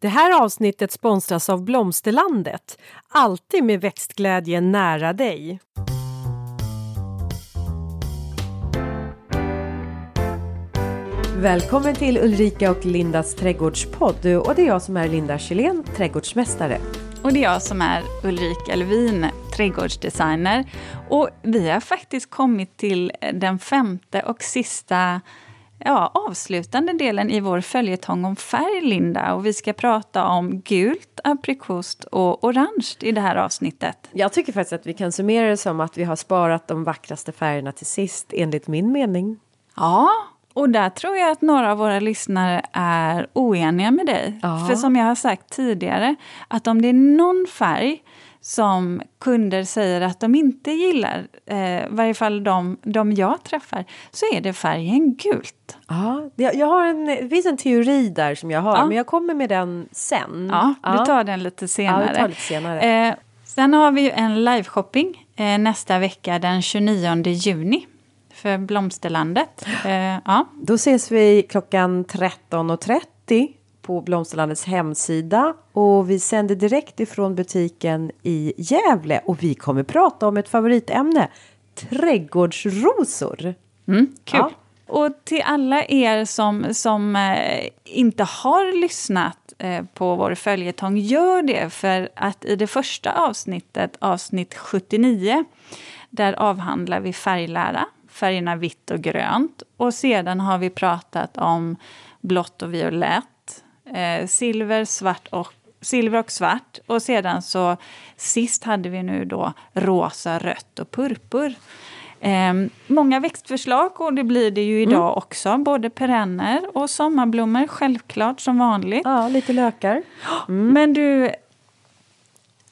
Det här avsnittet sponsras av Blomsterlandet. Alltid med växtglädje nära dig. Välkommen till Ulrika och Lindas trädgårdspodd. Och det är jag som är Linda Kjellén, trädgårdsmästare. Och det är jag som är Ulrika Levin, trädgårdsdesigner. Och vi har faktiskt kommit till den femte och sista ja, avslutande delen i vår följetong om färg, Linda. Och vi ska prata om gult, aprikost och orange i det här avsnittet. Jag tycker faktiskt att vi kan summera det som att vi har sparat de vackraste färgerna till sist, enligt min mening. Ja, och där tror jag att några av våra lyssnare är oeniga med dig. Ja. För som jag har sagt tidigare, att om det är någon färg som kunder säger att de inte gillar, eh, i varje fall de, de jag träffar, så är det färgen gult. Ja, jag, har en, det finns en teori där som jag har, ja. men jag kommer med den sen. Ja, du tar den lite senare. Ja, lite senare. Eh, sen har vi ju en liveshopping eh, nästa vecka den 29 juni för Blomsterlandet. Eh, ja. Då ses vi klockan 13.30 på Blomsterlandets hemsida och vi sänder direkt ifrån butiken i Gävle och vi kommer prata om ett favoritämne, trädgårdsrosor. Mm, kul! Ja. Och till alla er som, som eh, inte har lyssnat eh, på vår följetong, gör det för att i det första avsnittet, avsnitt 79, där avhandlar vi färglära, färgerna vitt och grönt. Och sedan har vi pratat om blått och violett, eh, silver, svart och silver och svart. Och sedan så sist hade vi nu då rosa, rött och purpur. Eh, många växtförslag och det blir det ju idag mm. också. Både perenner och sommarblommor, självklart som vanligt. Ja, lite lökar. Mm. Men du,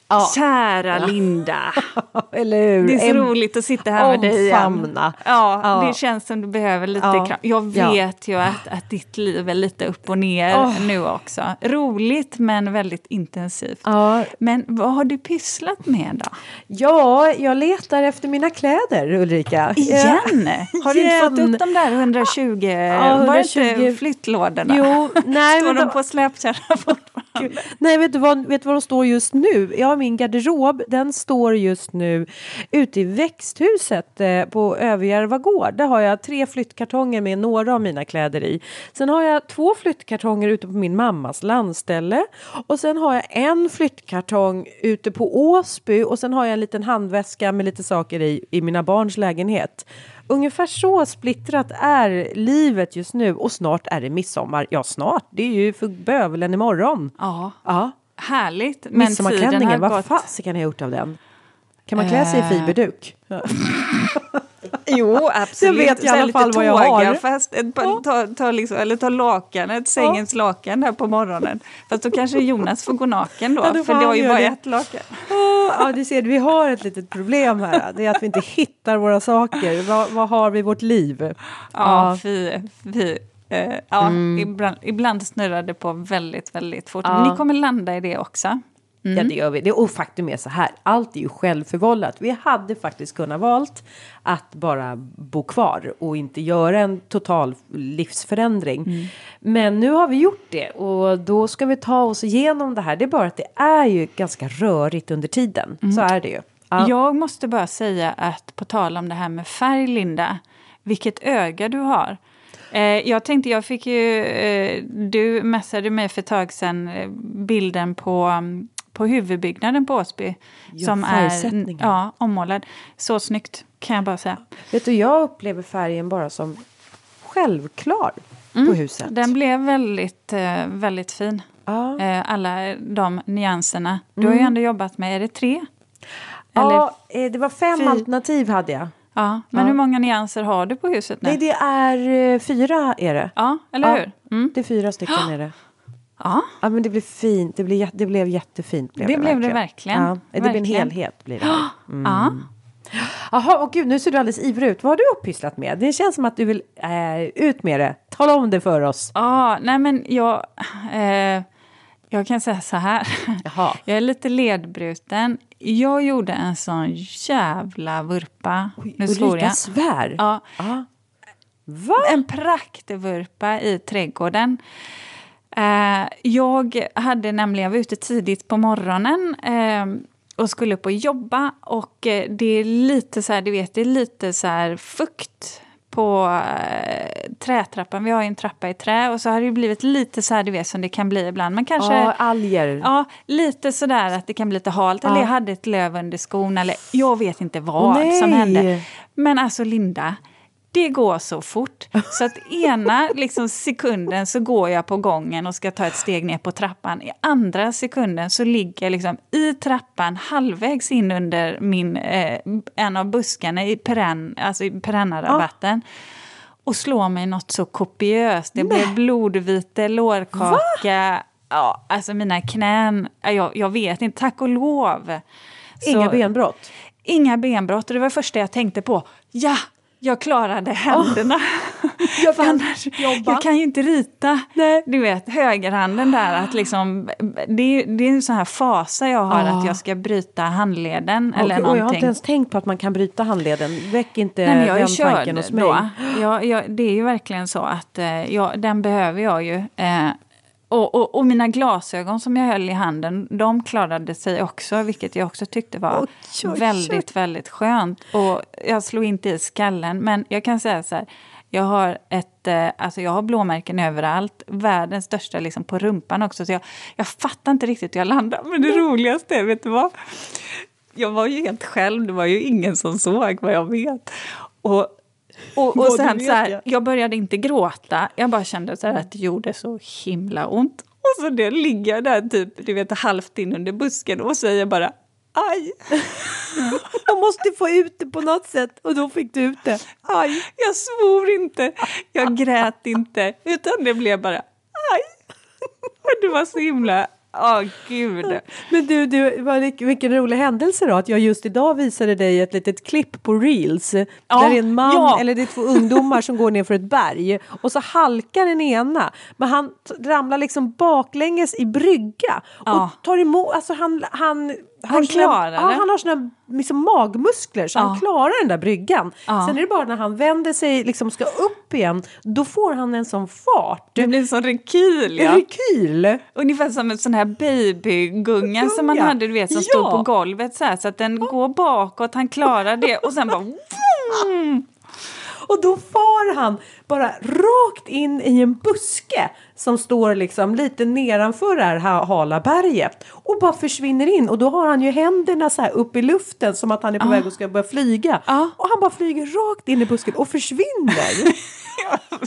Ja. Kära Linda! Eller hur? Det är så en, roligt att sitta här med dig igen. Ja, ja, det känns som du behöver lite ja. kram. Jag vet ju att, att ditt liv är lite upp och ner oh. nu också. Roligt men väldigt intensivt. Ja. Men vad har du pysslat med då? Ja, jag letar efter mina kläder Ulrika. Igen? Har du inte fått upp de där 120, ja, 120... Var det flyttlådorna? Jo, nej, Står de på släpkärra fortfarande? Nej, vet du, vad, vet du vad de står just nu? Jag min garderob, den står just nu ute i växthuset eh, på Överjärva gård. Där har jag tre flyttkartonger med några av mina kläder i. Sen har jag två flyttkartonger ute på min mammas landställe och sen har jag en flyttkartong ute på Åsby och sen har jag en liten handväska med lite saker i i mina barns lägenhet. Ungefär så splittrat är livet just nu och snart är det midsommar. Ja, snart. Det är ju för bövelen imorgon. Ja. ja. Härligt. Men Midsommarklänningen, vad fasiken har jag gjort av den? Kan man klä sig i eh. fiberduk? jo, absolut. Jag vet i alla fall vad jag har. Fast ett, ja. ta, ta liksom, eller ta lakanet, sängens ja. lakan där på morgonen. Fast då kanske Jonas får gå naken då, ja, för det har ju bara det. ett lakan. Ja, du ser, vi har ett litet problem här. Det är att vi inte hittar våra saker. Vad, vad har vi i vårt liv? Ja, ja. fy, fy. Uh, ja, mm. ibland, ibland snurrar det på väldigt, väldigt fort. Ja. Ni kommer landa i det också. Mm. Ja, det gör vi. Det, och faktum är så här, allt är ju självförvållat. Vi hade faktiskt kunnat valt att bara bo kvar och inte göra en total livsförändring. Mm. Men nu har vi gjort det och då ska vi ta oss igenom det här. Det är bara att det är ju ganska rörigt under tiden. Mm. Så är det ju. Ja. Jag måste bara säga att på tal om det här med färg, Linda, vilket öga du har. Eh, jag tänkte, jag fick ju, eh, du messade mig för ett tag sedan eh, bilden på, mm, på huvudbyggnaden på Åsby. Ja, som är ja, ommålad. Så snyggt kan jag bara säga. Vet du, jag upplever färgen bara som självklar mm. på huset. Den blev väldigt, väldigt fin. Ja. Alla de nyanserna. Du har ju mm. ändå jobbat med, är det tre? Ja, Eller det var fem alternativ hade jag. Ja, men ja. hur många nyanser har du på huset nu? Nej, det är uh, fyra är det. Ja, eller ja, hur? Mm. Det är fyra stycken är det. Ja. ja, men det blev fint. Det blev, det blev jättefint. Blev det, det blev verkligen. det verkligen. Ja, det blir en helhet. Blir det. Mm. Ja. Jaha, och gud, nu ser du alldeles ivrig ut. Vad har du uppysslat med? Det känns som att du vill äh, ut med det. Tala om det för oss. Ja, nej men jag... Eh, jag kan säga så här. Jaha. Jag är lite ledbruten. Jag gjorde en sån jävla vurpa. Nu svor jag. svär? Ja. Ah. En praktvurpa i trädgården. Eh, jag hade nämligen, jag var ute tidigt på morgonen eh, och skulle upp och jobba och eh, det är lite så här, du vet, det är lite så här fukt på eh, trätrappan. Vi har ju en trappa i trä och så har det blivit lite så här, du vet, som det kan bli ibland. Men kanske... Ja, alger. Ja, lite sådär att det kan bli lite halt. Eller Ja. jag hade ett löv under skon eller jag vet inte vad Nej. som hände. Men alltså Linda, det går så fort. Så att ena liksom, sekunden så går jag på gången och ska ta ett steg ner på trappan. I andra sekunden så ligger jag liksom i trappan halvvägs in under min, eh, en av buskarna i, perenn, alltså i perennarabatten. Och slår mig något så kopiöst. Det blev blodvite, lårkaka. Ja, alltså mina knän, ja, jag, jag vet inte, tack och lov. Inga Så- benbrott. Inga benbrott och det var det första jag tänkte på. Ja, jag klarade händerna. Jag För kan. Jag kan ju inte rita. Nej. Du vet, högerhanden där, att liksom, det, är, det är en sån här fasa jag har Ah. att jag ska bryta handleden Och, eller och jag har någonting. inte ens tänkt på att man kan bryta handleden. Väck inte Nej, jag den tanken hos mig. då. Jag, jag, det är ju verkligen så att eh, jag, den behöver jag ju. Eh, och, och, och mina glasögon som jag höll i handen, de klarade sig också, vilket jag också tyckte var Oj, oj, oj. väldigt, väldigt skönt. Och jag slog inte i skallen, men jag kan säga så här, jag har, ett, eh, alltså jag har blåmärken överallt, världens största liksom på rumpan också. Så jag, jag fattar inte riktigt hur jag landar. Men det roligaste vet du vad? Jag var ju helt själv, det var ju ingen som såg vad jag vet. Och, och, och sen så här, ja. jag började inte gråta, jag bara kände så att det gjorde så himla ont. Och så det ligger jag där typ, du vet, halvt in under busken och säger bara aj. Jag måste få ut det på något sätt och då fick du ut det. Aj, jag svor inte, jag grät inte, utan det blev bara aj. Och det var så himla, åh gud. Men du, du vilken rolig händelse då att jag just idag visade dig ett litet klipp på reels. där det är en man ja. eller det är två ungdomar som går ner för ett berg och så halkar den ena men han ramlar liksom baklänges i brygga Ja. och tar emot, alltså han, han såna- klarar ja, det. han har såna liksom magmuskler så han Ja. klarar den där bryggan. Ja. Sen är det bara när han vänder sig, liksom ska upp igen, då får han en sån fart. Det blir som rekyl. En Ja. rekyl! Ungefär som en sån här babygunga som man hade, du vet, som Ja. stod på golvet så här, så att den går bakåt, han klarar det och sen bara... Och då far han bara rakt in i en buske som står liksom lite nedanför det här ha- hala berget och bara försvinner in och då har han ju händerna så här upp i luften som att han är på väg att ska börja flyga Ja. och han bara flyger rakt in i busken och försvinner. Jag.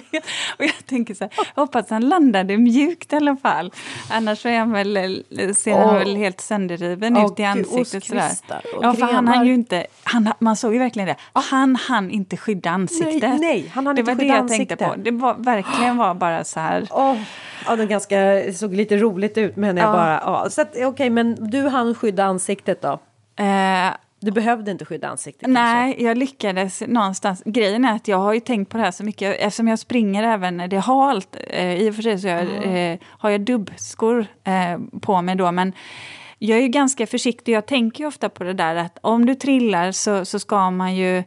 Och jag tänker så här, jag hoppas han landade mjukt i alla fall. Annars är han väl, eh, ser han Åh. väl helt sönderriven Åh, ut i ansiktet. och Sådär. och Ja, för han hann ju inte, han, man såg ju verkligen det, han hann inte skydda ansiktet. Nej, nej, han hann det inte skydda tänkte på. Det var, verkligen var bara så här. Åh, ja, det ganska, såg lite roligt ut men jag Ja. bara, ja. Så att, okej men du hann skydda ansiktet då? Eh, Du behövde inte skydda ansiktet kanske? Nej, jag lyckades någonstans. Grejen är att jag har ju tänkt på det här så mycket eftersom jag springer även när det är halt. Eh, I och för sig så jag, eh, har jag dubbskor eh, på mig då, men jag är ju ganska försiktig. Jag tänker ju ofta på det där att om du trillar så, så ska man ju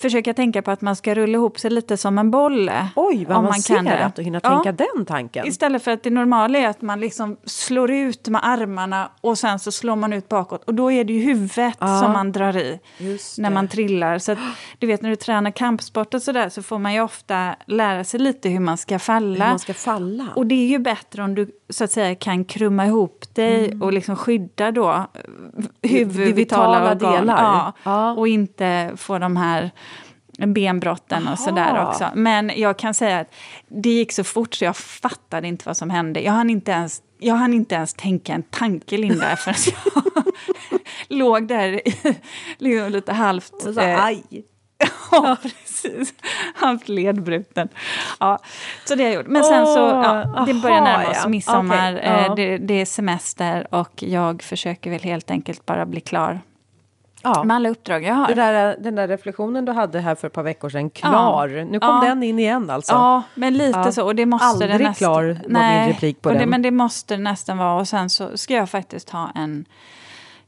försöka tänka på att man ska rulla ihop sig lite som en boll. Oj, vad om man kan det. att hinna Ja. tänka den tanken. Istället för att det normala är att man liksom slår ut med armarna och sen så slår man ut bakåt. Och då är det ju huvudet Ja. som man drar i när man trillar. Så att, du vet när du tränar kampsport och sådär så får man ju ofta lära sig lite hur man ska falla. Hur man ska falla. Och det är ju bättre om du så att säga kan krumma ihop dig Mm. och liksom skydda då huvudvitala vitala organ. delar. Ja, Ja. Och inte få de här benbrotten och sådär Aha. också. Men jag kan säga att det gick så fort så jag fattade inte vad som hände. Jag hann inte ens, jag hann inte ens tänka en tanke, Linda, förrän jag låg där liksom lite halvt... Och så, eh, aj. Ja, precis. Halvt ledbruten. Ja, så det har jag gjort. Men sen så, ja, det börjar närma oss midsommar. Okej, ja. eh, det, det är semester och jag försöker väl helt enkelt bara bli klar Ja. med alla uppdrag jag har. Där, den där reflektionen du hade här för ett par veckor sedan, klar. Nu kom Ja. den in igen alltså. Ja, men lite Ja. så. Och det måste Aldrig det nästan, klar var min replik på och det, den. Men det måste det nästan vara. Och sen så ska jag faktiskt ha en...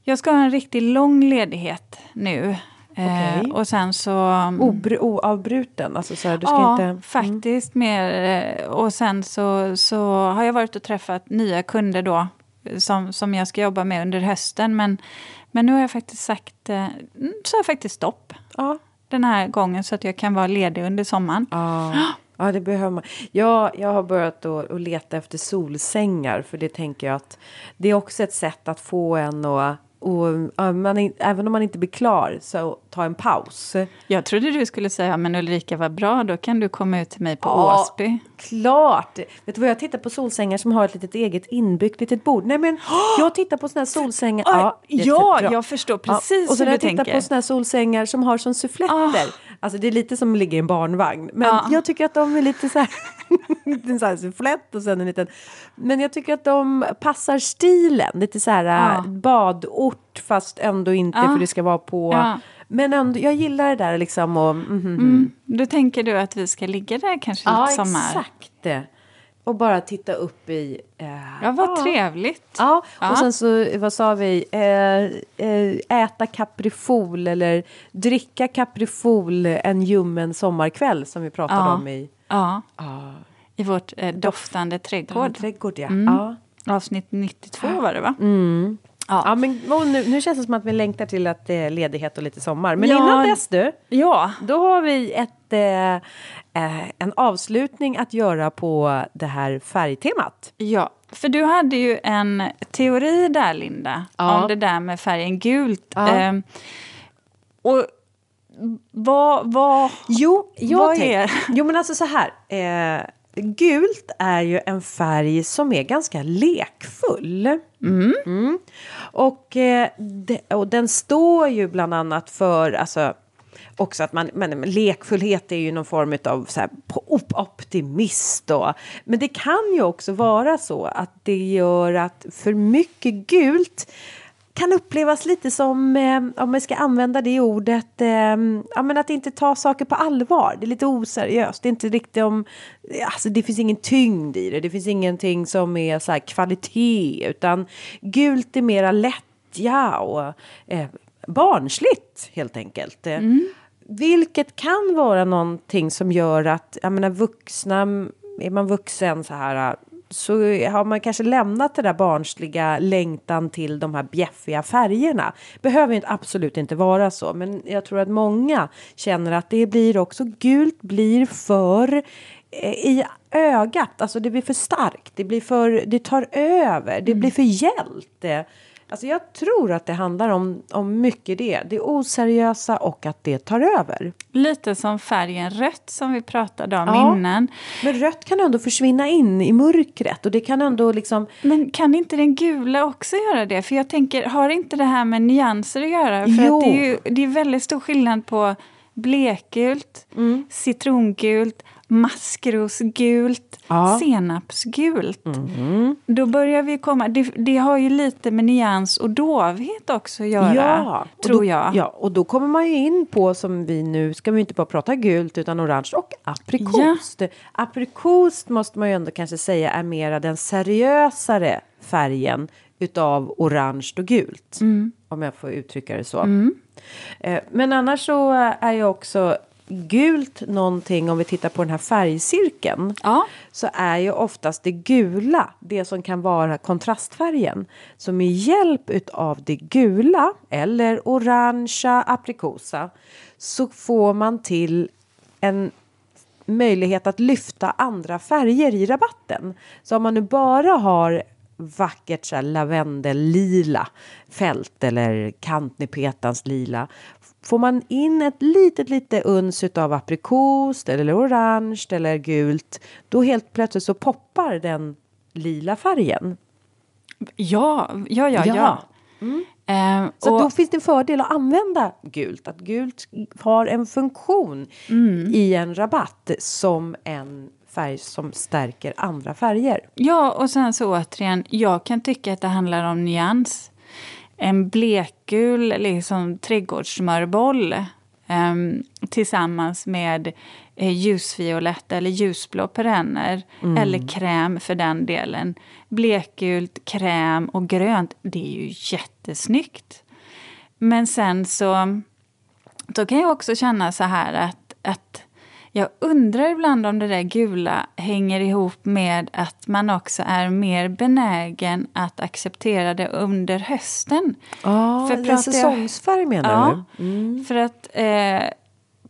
Jag ska ha en riktigt lång ledighet nu. Eh, Okej. och sen så... Obr- oavbruten, alltså så här, du ska ja, inte... Mm. faktiskt mer. eh, Och sen så, så har jag varit och träffat nya kunder då som, som jag ska jobba med under hösten. Men, men nu har jag faktiskt sagt, eh, mm, så har jag faktiskt stopp Ja. den här gången så att jag kan vara ledig under sommaren. Ja. ja, det behöver man. Ja, jag har börjat att leta efter solsängar för det tänker jag att det är också ett sätt att få en och, och ja, man, även om man inte blir klar så ta en paus. Jag trodde du skulle säga, men Ulrika vad bra, då kan du komma ut till mig på Ja. Åsby. Klart! Vet du vad, jag tittar på solsängar som har ett litet eget inbyggt litet bord. Nej men, jag tittar på såna här solsängar. Ja, ja, jag förstår precis Och så när jag tittar tänker. på såna här solsängar som har som suffletter. Alltså det är lite som ligger i en barnvagn. Men Ja. jag tycker att de är lite så här, en så här sufflett och sen en liten. Men jag tycker att de passar stilen. Lite så här Ja. äh, badort fast ändå inte Ja. för det ska vara på. Ja. Men ändå, jag gillar det där liksom. Och, mhm, mhm. Mm. Då tänker du att vi ska ligga där kanske Ja, lite sommar? exakt. Och bara titta upp i... Eh, Ja, vad trevligt. Ja, Ja. och sen så, vad sa vi, eh, eh, äta Caprifol eller dricka Caprifol en ljummen sommarkväll som vi pratade Ja. om i Ja, ah, i vårt eh, doftande trädgård. trädgård. Ja. Mm. Ja. Avsnitt 92 var det va? Ja. Ja, men nu, nu känns det som att vi längtar till att det är ledighet och lite sommar. Men Ja. innan dess du, Ja. då har vi ett, eh, eh, en avslutning att göra på det här färgtemat. Ja, för du hade ju en teori där, Linda, Ja. om det där med färgen gult. Ja. Ehm, och vad... vad Jo, Vad tänk- är- Jo, men alltså så här. Eh, gult är ju en färg som är ganska lekfull. Mm. Och, eh, de, och den står ju bland annat för, alltså också att man, men lekfullhet är ju någon form av så här, optimist då. Men det kan ju också vara så att det gör att för mycket gult kan upplevas lite som, eh, om man ska använda det ordet, eh, ja, men att inte ta saker på allvar. Det är lite oseriöst. Det är inte riktigt om, alltså det finns ingen tyngd i det. Det finns ingenting som är så här kvalitet, utan gult är mera lättja och eh, barnsligt helt enkelt. Eh, Vilket kan vara någonting som gör att, jag menar vuxna, är man vuxen så här så har man kanske lämnat det där barnsliga längtan till de här bjäffiga färgerna. Behöver inte, absolut inte vara så, men jag tror att många känner att det blir också gult blir för eh, i ögat, alltså det blir för starkt, det blir för, det tar över, det blir för gällt. Alltså jag tror att det handlar om, om mycket det, det oseriösa och att det tar över. Lite som färgen rött som vi pratade om Ja. innan. Men rött kan ändå försvinna in i mörkret och det kan ändå liksom Men kan inte den gula också göra det? För jag tänker, har inte det här med nyanser att göra? För Jo. att det är ju det är väldigt stor skillnad på blekgult, Mm. citrongult, maskrosgult, Ja. senapsgult. Mm. Då börjar vi komma... Det, det har ju lite med nyans och dovhet också att göra, och tror då, jag. Ja, och då kommer man ju in på som vi nu ska vi inte bara prata gult utan orange och aprikost. Aprikost måste man ju ändå kanske säga är mera den seriösare färgen utav orange och gult. Om jag får uttrycka det så. Eh, Men annars så är ju också gult någonting om vi tittar på den här färgcirkeln Ja. så är ju oftast det gula det som kan vara kontrastfärgen. Så med hjälp utav det gula eller orangea aprikosa så får man till en möjlighet att lyfta andra färger i rabatten. Så om man nu bara har vackert så här lavendellila fält eller kantnepetans lila får man in ett litet, litet uns utav aprikos eller orange eller gult då helt plötsligt så poppar den lila färgen. Ja, ja, ja. ja. Ja. Ehm, Så och, då finns det en fördel att använda gult. Att gult har en funktion i en rabatt som en färg som stärker andra färger. Ja, och sen så återigen, jag kan tycka att det handlar om nyans. En blekgul liksom, trädgårdssmörboll ehm, tillsammans med eh, ljusviolett eller ljusblå perenner eller kräm för den delen. Blekgult, kräm och grönt, det är ju jättesnyggt. Men sen så så kan jag också känna så här att, att jag undrar ibland om det där gula hänger ihop med att man också är mer benägen att acceptera det under hösten. Ja, För en säsongsfärg menar Ja, du? Mm. för att eh,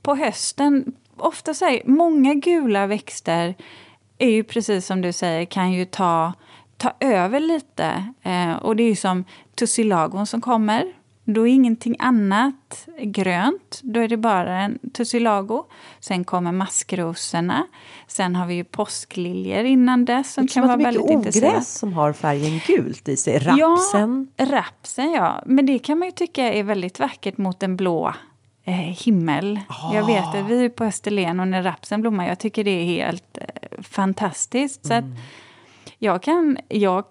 på hösten, ofta säger många gula växter är ju precis som du säger, kan ju ta, ta över lite. Eh, och det är ju som tussilagon som kommer. Då är ingenting annat grönt, då är det bara en tussilago. Sen kommer maskrosorna. Sen har vi ju påskliljor innan dess som Det kan vara väldigt intressant. ogräs som har färgen gult i sig. Rapsen. Ja, rapsen ja. Men det kan man ju tycka är väldigt vackert mot en blå eh, himmel. Jag vet att vi är på Österlen och när rapsen blommar, jag tycker det är helt eh, fantastiskt. Så att jag, kan, jag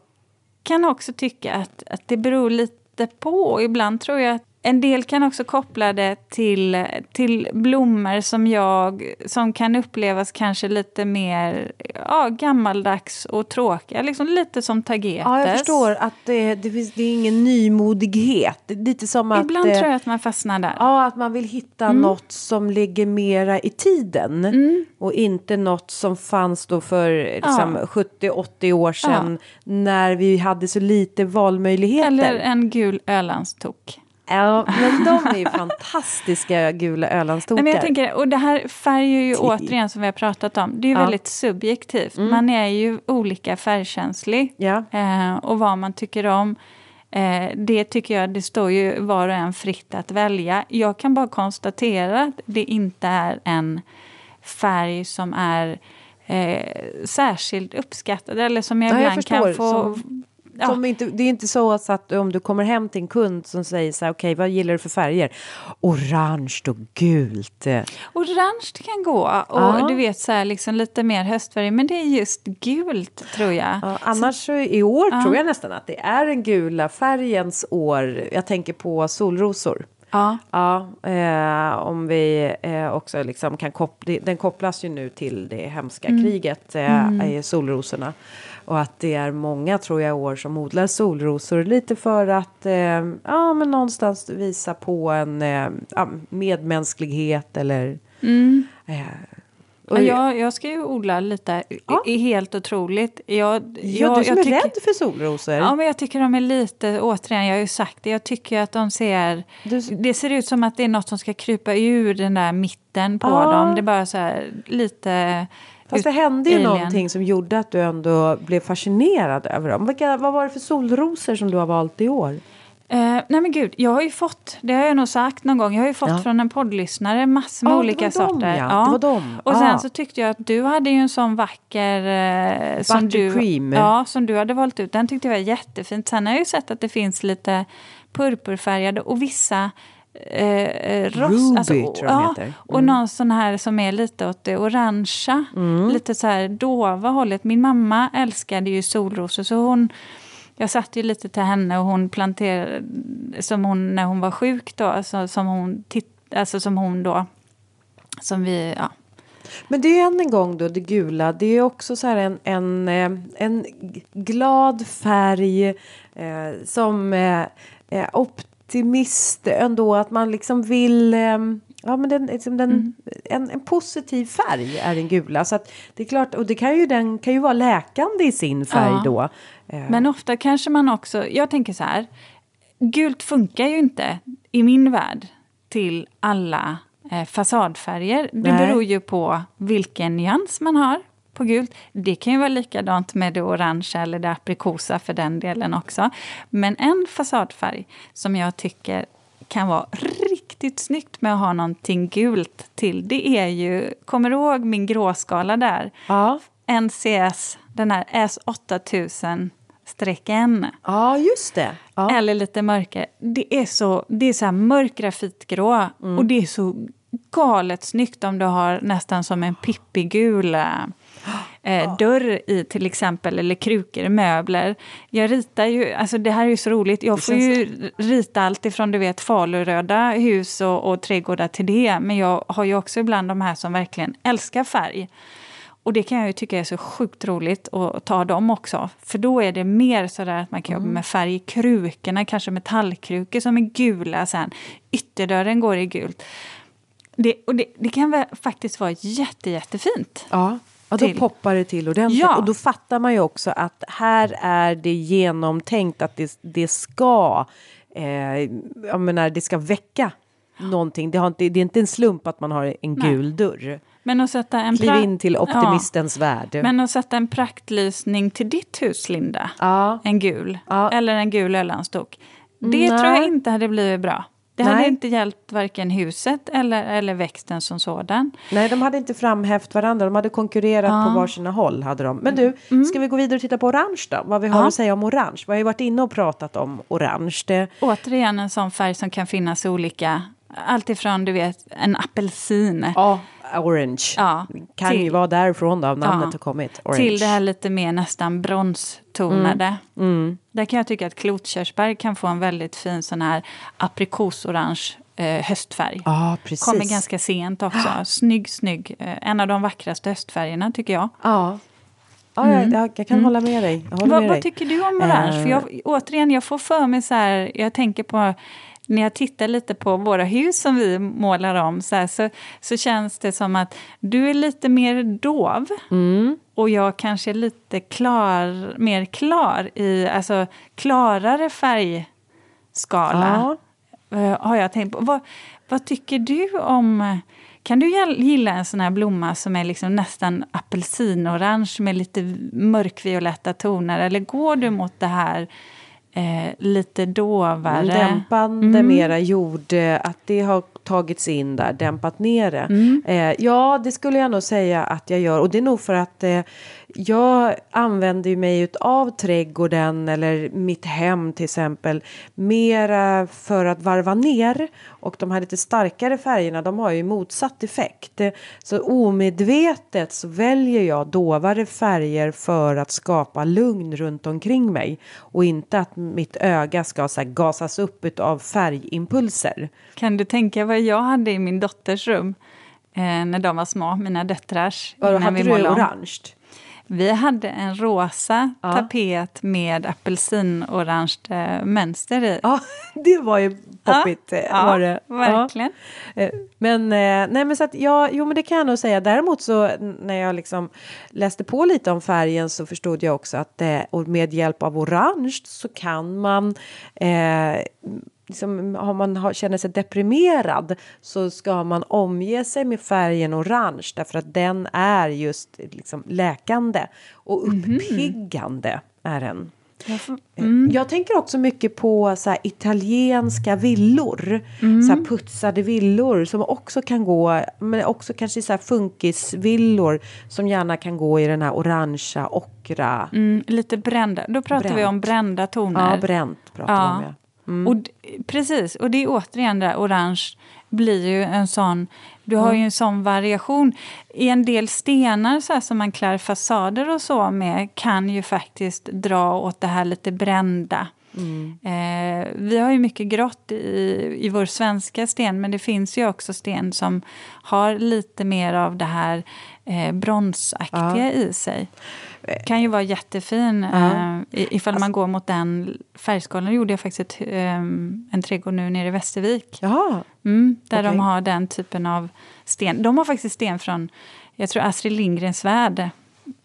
kan också tycka att, att det beror lite på. Ibland tror jag att en del kan också koppla det till, till blommor som jag som kan upplevas kanske lite mer ja, gammaldags och tråkiga. Liksom lite som tagetes. Ja, jag förstår att det, det, finns, det är ingen nymodighet. Det är lite som att... Ibland eh, tror jag att man fastnar där. Ja, att man vill hitta Mm. något som ligger mera i tiden. Och inte något som fanns då för liksom, 70-80 år sedan. När vi hade så lite valmöjligheter. Eller en gul Ölandstok. Ja, men de är ju fantastiska gula Ölandstokar. Men jag tänker, och det här färger ju återigen som vi har pratat om. Det är ju Ja. Mm. väldigt subjektivt. Man är ju olika färgkänslig. Ja. Eh, och vad man tycker om. Eh, det tycker jag, det står ju var och en fritt att välja. Jag kan bara konstatera att det inte är en färg som är eh, särskilt uppskattad. Eller som jag Ja, jag ibland kan förstår. få... Som- ja. Som inte, det är inte så att om du kommer hem till en kund som säger så här, okej, vad gillar du för färger? Orange och gult. Orange kan gå och Ja. du vet så här liksom lite mer höstfärg. Men det är just gult tror jag. Ja, annars så, i år tror jag nästan att det är den gula färgens år. Jag tänker på solrosor. Ja. Ja, eh, om vi eh, också liksom kan koppla, den kopplas ju nu till det hemska kriget, eh, i solrosorna. Och att det är många, tror jag, år som odlar solrosor lite för att eh, ja, men någonstans visa på en eh, medmänsklighet eller... Eh, och, Ja, jag, jag ska ju odla lite. Ja. Är helt otroligt. Jag, ja, du som är rädd för solrosor. Ja, men jag tycker de är lite, återigen, jag har ju sagt det, jag tycker att de ser... Du- Det ser ut som att det är något som ska krypa ur den där mitten på Ja. dem. Det är bara så här lite... Fast det hände ju alien. någonting som gjorde att du ändå blev fascinerad över dem. Vilka, vad var det för solrosor som du har valt i år? Eh, nej men gud, jag har ju fått, det har jag nog sagt någon gång, jag har ju fått Ja. från en poddlyssnare massor med Ja, det olika sorter. ja. Det var dem. Och Ja. sen så tyckte jag att du hade ju en sån vacker... Eh, som du, Buttercream. Ja, som du hade valt ut. Den tyckte jag var jättefint. Sen har jag ju sett att det finns lite purpurfärgade och vissa eh, eh, rost, Ruby, alltså, tror jag ja, heter. Mm. Och någon sån här som är lite åt det orangea. Lite så här dova hållet. Min mamma älskade ju solrosor så hon jag satt ju lite till henne och hon planterade som hon när hon var sjuk då, alltså, som hon titt, alltså som hon då som vi, ja. Men det är än en gång då det gula. Det är också så här en, en, eh, en glad färg eh, som eh, eh, optimist ändå. Att man liksom vill... Eh, ja, men den, liksom den, en, en positiv färg är den gula. Så det är klart, och det kan ju, den kan ju vara läkande i sin färg Ja. då. Eh, Men ofta kanske man också, jag tänker så här, gult funkar ju inte i min värld till alla eh, fasadfärger. Det Nej. beror ju på vilken nyans man har på gult. Det kan ju vara likadant med det orangea eller det aprikosa för den delen också. Men en fasadfärg som jag tycker kan vara riktigt snyggt med att ha någonting gult till, det är ju, kommer du ihåg min gråskala där? ja. NCS, den här S8000-N. ja, just det. Ja. Eller lite mörkare. Det är så, det är så här mörk grafitgrå och det är så galet snyggt om du har nästan som en pippigul eh, dörr i till exempel, eller krukor möbler. Jag ritar ju, alltså det här är ju så roligt, jag får ju rita allt ifrån du vet faluröda hus och, och trädgårdar till det, men jag har ju också ibland de här som verkligen älskar färg. Och det kan jag ju tycka är så sjukt roligt att ta dem också. För då är det mer sådär att man kan jobba med färg i krukorna, kanske metallkrukor som är gula sen. Ytterdörren går i gult. Det, och det, det kan väl faktiskt vara jätte, jättefint. Ja. Ja, då Till. poppar det till ordentligt. Ja. Och då fattar man ju också att här är det genomtänkt att det, det ska, eh, jag menar, det ska väcka någonting. Det, har inte, det är inte en slump att man har en Nej. gul dörr. Men att sätta en, Kliv in till optimistens värld. ja, men att sätta en praktlysning till ditt hus, Linda. ja. En gul. Ja. Eller en gul Ölandsdok. Det Nej. tror jag inte hade blivit bra. Det hade Nej. inte hjälpt varken huset eller, eller växten som sådan. Nej, de hade inte framhävt varandra. De hade konkurrerat Ja. på varsina håll. Hade de. Men du, ska vi gå vidare och titta på orange då? Vad vi har Ja. att säga om orange. Vi har ju varit inne och pratat om orange. Det, Återigen en sån färg som kan finnas i olika... Alltifrån du vet, en apelsin ja, orange. Ja, kan ju till- vara därifrån då namnet Ja. har kommit. Orange. till det här lite mer nästan bronstonade. Mm. Där kan jag tycka att klotkörsbär kan få en väldigt fin sån här aprikosorange eh, höstfärg. Ja, precis. Kommer ganska sent också. Snygg, snygg. Eh, en av de vackraste höstfärgerna tycker jag. Ja. Ja, jag, jag, jag kan hålla med dig. Mm. Vad, med vad dig. tycker du om orange? Eh. För jag, återigen, jag får för mig så här, jag tänker på när jag tittar lite på våra hus som vi målar om så, här, så, så känns det som att du är lite mer dov Mm. och jag kanske är lite klar, mer klar i, alltså klarare färgskala. Eh, har jag tänkt på. Vad, vad tycker du om... Kan du gilla en sån här blomma som är liksom nästan apelsinorange med lite mörkvioletta toner? Eller går du mot det här eh, lite dovare? Dämpande Mm. mera jord, eh, att det har tagits in där, dämpat ner det. Mm. Eh, ja, det skulle jag nog säga att jag gör. Och det är nog för att eh, jag använder mig av trädgården eller mitt hem till exempel mera för att varva ner. Och de här lite starkare färgerna, de har ju motsatt effekt. Så omedvetet så väljer jag dovare färger för att skapa lugn runt omkring mig. Och inte att mitt öga ska så gasas upp av färgimpulser. Kan du tänka vad jag hade i min dotters rum eh, när de var små, mina döttrars? Innan hade vi du orange? Vi hade en rosa Ja. tapet med apelsinorange eh, mönster i. Ja, det var ju poppigt. eh, ja, var det. verkligen. Ja. Eh, Men, nej men så att ja, jo men det kan jag nog säga. Däremot så när jag liksom läste på lite om färgen så förstod jag också att med hjälp av orange så kan man eh, Liksom, om man har, känner sig deprimerad så ska man omge sig med färgen orange därför att den är just liksom läkande och uppiggande är den. Eh, Jag tänker också mycket på så här, italienska villor. Så här, putsade villor som också kan gå, men också kanske så här funkisvillor som gärna kan gå i den här orangea, ockra. Mm, lite brända. Då pratar vi Bränt. om brända toner. Ja, bränt pratar vi om. Ja. Mm. Och precis, och det är återigen där orange blir ju en sån... Du har Mm. ju en sån variation. I en del stenar så här, som man klär fasader och så med kan ju faktiskt dra åt det här lite brända. Mm. Eh, vi har ju mycket grått i, i vår svenska sten men det finns ju också sten som har lite mer av det här eh, bronsaktiga i sig. Kan ju vara jättefin eh, i- ifall man går mot den färgskalan. Gjorde jag faktiskt ett, eh, en trädgård nu nere i Västervik. Jaha, Mm, där Okej. de har den typen av sten. De har faktiskt sten från, jag tror Astrid Lindgrens Värld.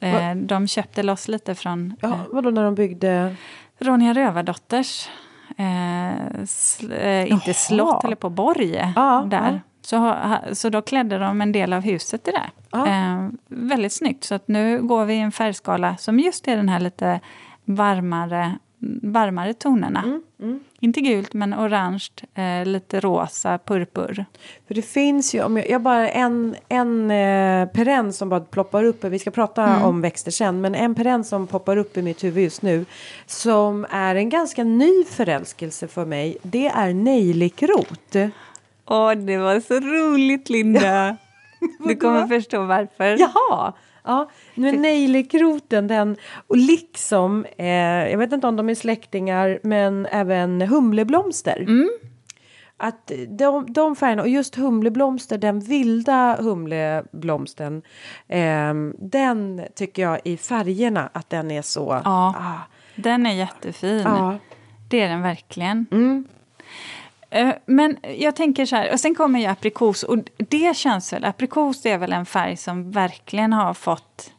Eh, de köpte loss lite från ja, eh, vadå när de byggde? Ronja Rövardotters, eh, sl, eh, inte Jaha. slott eller på borg Ja, där. ja. Så, ha- så då klädde de en del av huset i det. Eh, väldigt snyggt. Så att nu går vi i en färgskala som just är den här lite varmare, varmare tonerna. Mm, Inte gult, men orange, eh, lite rosa, purpur. För det finns ju, om jag, jag bara en, en eh, perenn som bara ploppar upp, vi ska prata om växter sen, men en perenn som poppar upp i mitt huvud just nu som är en ganska ny förälskelse för mig, det är nejlikrot. Åh, det var så roligt, Linda! du kommer förstå varför. Jaha! Ja, är nejlikroten den, och liksom, eh, jag vet inte om de är släktingar, men även humleblomster. Att de, de färgerna, och just humleblomster, den vilda humleblomsten, ehm, den tycker jag i färgerna att den är så... Ja. Ah, Den är jättefin. ja. Det är den verkligen. Mm. Eh, men jag tänker så här, och sen kommer ju aprikos och det känns väl, aprikos är väl en färg som verkligen har fått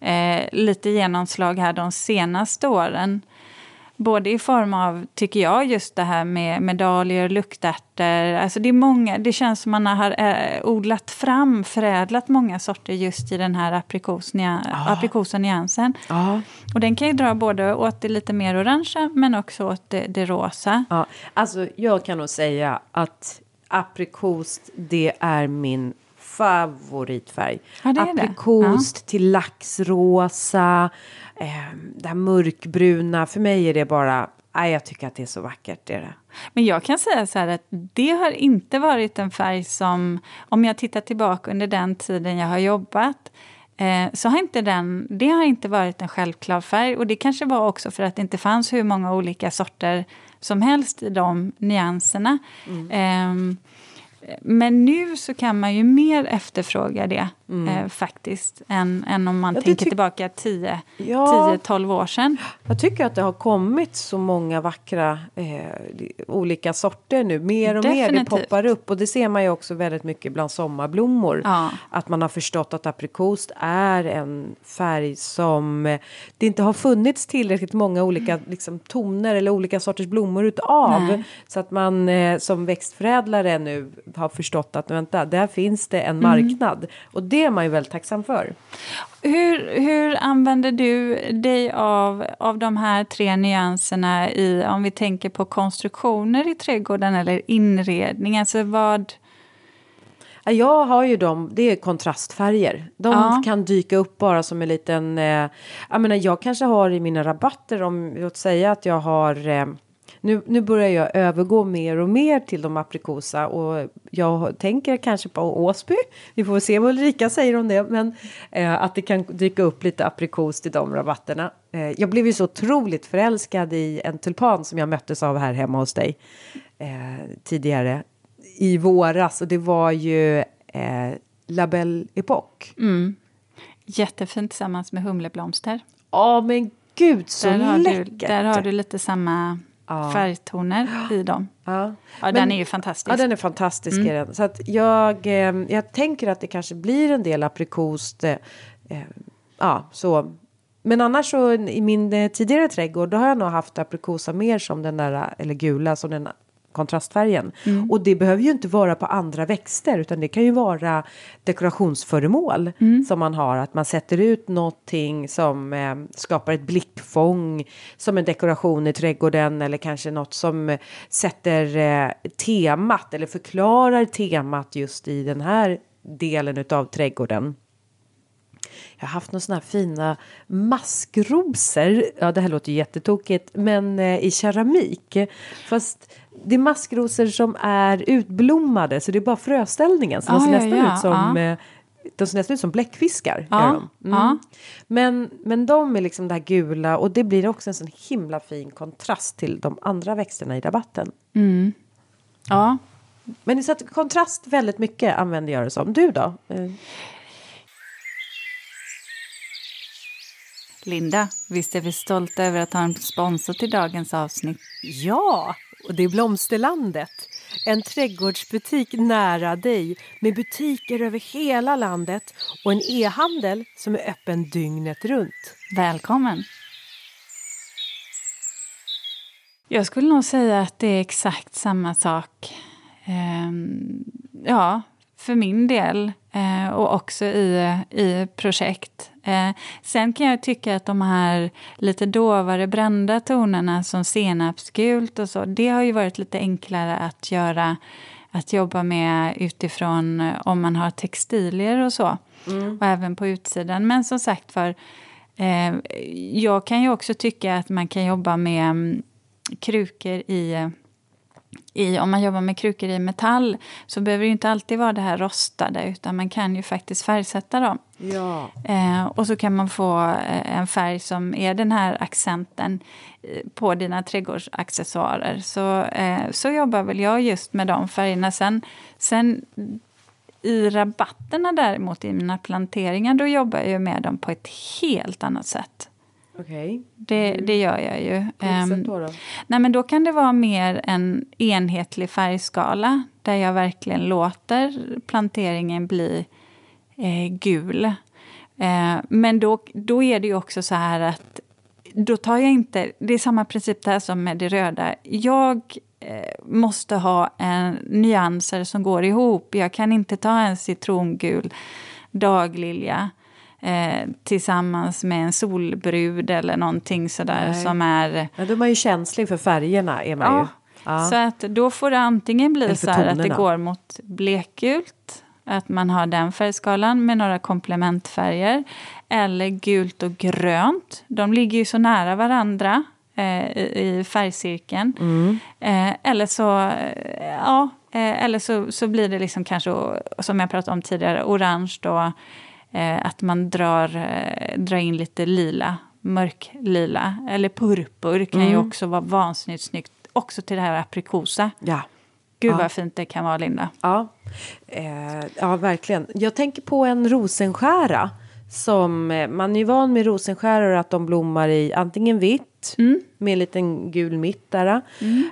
eh, lite genomslag här de senaste åren. Både i form av, tycker jag, just det här med medaljer, luktärtor. Alltså det, är många, det känns som man har eh, odlat fram, förädlat många sorter just i den här aprikosnia, ah. aprikosa-nyansen. Ah. Och den kan ju dra både åt det lite mer orangea men också åt det, det rosa. Ja, alltså jag kan nog säga att aprikos, det är min favoritfärg. Ja, Aprikost ja. till laxrosa, eh, det här mörkbruna. För mig är det bara, nej, jag tycker att det är så vackert. Det är det. Men jag kan säga så här att det har inte varit en färg som, om jag tittar tillbaka under den tiden jag har jobbat, eh, så har inte den, det har inte varit en självklar färg. Och det kanske var också för att det inte fanns hur många olika sorter som helst i de nyanserna. Mm. Eh, men nu så kan man ju mer efterfråga det mm. eh, faktiskt än, än om man ja, tänker tillbaka 10-12 ja, år sedan. Jag tycker att det har kommit så många vackra eh, olika sorter nu. Mer och Definitivt. mer det poppar upp och det ser man ju också väldigt mycket bland sommarblommor. Ja. Att man har förstått att aprikost är en färg som eh, det inte har funnits tillräckligt många olika liksom, toner eller olika sorters blommor utav. Nej. Så att man eh, som växtförädlare nu har förstått att vänta, där finns det en marknad. Mm. Och det är man ju väldigt tacksam för. Hur, hur använder du dig av, av de här tre nyanserna i, om vi tänker på konstruktioner i trädgården eller inredning? Alltså vad... Jag har ju dem, det är kontrastfärger. De ja. kan dyka upp bara som en liten... Eh, jag menar, jag kanske har i mina rabatter, om låt säga att jag har eh, nu, nu börjar jag övergå mer och mer till de aprikosa och jag tänker kanske på Åsby. Vi får se vad Ulrika säger om det, men eh, att det kan dyka upp lite aprikos till de rabatterna. Eh, jag blev ju så otroligt förälskad i en tulpan som jag möttes av här hemma hos dig eh, tidigare i våras och det var ju eh, La Belle Époque. Mm. Jättefint tillsammans med humleblomster. Ja, men gud så där läckert! Du, där har du lite samma ja. färgtoner i dem. Ja. ja den är ju fantastisk. Ja, den är fantastisk. Mm. Så att jag, eh, jag tänker att det kanske blir en del aprikost. Eh, eh, ja, så. Men annars så i min eh, tidigare trädgård då har jag nog haft aprikosa mer som den där, eller gula som den kontrastfärgen. Mm. Och det behöver ju inte vara på andra växter utan det kan ju vara dekorationsföremål mm. som man har. Att man sätter ut någonting som eh, skapar ett blickfång som en dekoration i trädgården eller kanske något som sätter eh, temat eller förklarar temat just i den här delen av trädgården. Jag har haft några sådana här fina maskrosor. Ja, det här låter jättetokigt, men eh, i keramik. Fast det är maskrosor som är utblommade så det är bara fröställningen som ah, ser ja, nästan ja, ut som ja. Eh, de ser nästan ut som bläckfiskar. Mm. Men, men de är liksom det här gula och det blir också en sån himla fin kontrast till de andra växterna i rabatten. Mm. Ja. Men så kontrast väldigt mycket använder jag det som. Du då? Linda, visst är vi stolta över att ha en sponsor till dagens avsnitt? Ja, och det är Blomsterlandet. En trädgårdsbutik nära dig med butiker över hela landet och en e-handel som är öppen dygnet runt. Välkommen! Jag skulle nog säga att det är exakt samma sak. Ehm, ja, för min del eh, och också i, i projekt. Eh, sen kan jag tycka att de här lite dovare brända tonerna som senapsgult och så, det har ju varit lite enklare att göra att jobba med utifrån eh, om man har textilier och så. Mm. Och även på utsidan. Men som sagt för eh, jag kan ju också tycka att man kan jobba med mm, krukor i i, om man jobbar med krukor i metall så behöver det inte alltid vara det här rostade utan man kan ju faktiskt färgsätta dem. Ja. Eh, och så kan man få eh, en färg som är den här accenten eh, på dina trädgårdsaccessoarer. Så, eh, så jobbar väl jag just med de färgerna. Sen, sen i rabatterna däremot, i mina planteringar, då jobbar jag med dem på ett helt annat sätt. Okej. Det, det gör jag ju. Vilket Ehm, då? då? Nej, men då kan det vara mer en enhetlig färgskala där jag verkligen låter planteringen bli eh, gul. Eh, men då, då är det ju också så här att då tar jag inte... Det är samma princip där som med det röda. Jag eh, måste ha en nyanser som går ihop. Jag kan inte ta en citrongul daglilja eh, tillsammans med en solbrud eller någonting sådär Nej. som är... Men då är man ju känslig för färgerna. Är man ju. Ja, Ja. Så att då får det antingen bli så här att det går mot blekgult, att man har den färgskalan med några komplementfärger. Eller gult och grönt. De ligger ju så nära varandra eh, i, i färgcirkeln. Mm. Eh, eller så, ja, eh, eller så, så blir det liksom kanske, som jag pratade om tidigare, orange då. Eh, att man drar, eh, drar in lite lila, mörklila. Eller purpur kan ju Mm. också vara vansinnigt snyggt. Också till det här aprikosa. Ja. Gud Ja. vad fint det kan vara, Linda. Ja. Eh, ja, verkligen. Jag tänker på en rosenskära. Som, eh, man är ju van med rosenskäror att de blommar i antingen vitt med en liten gul mitt där.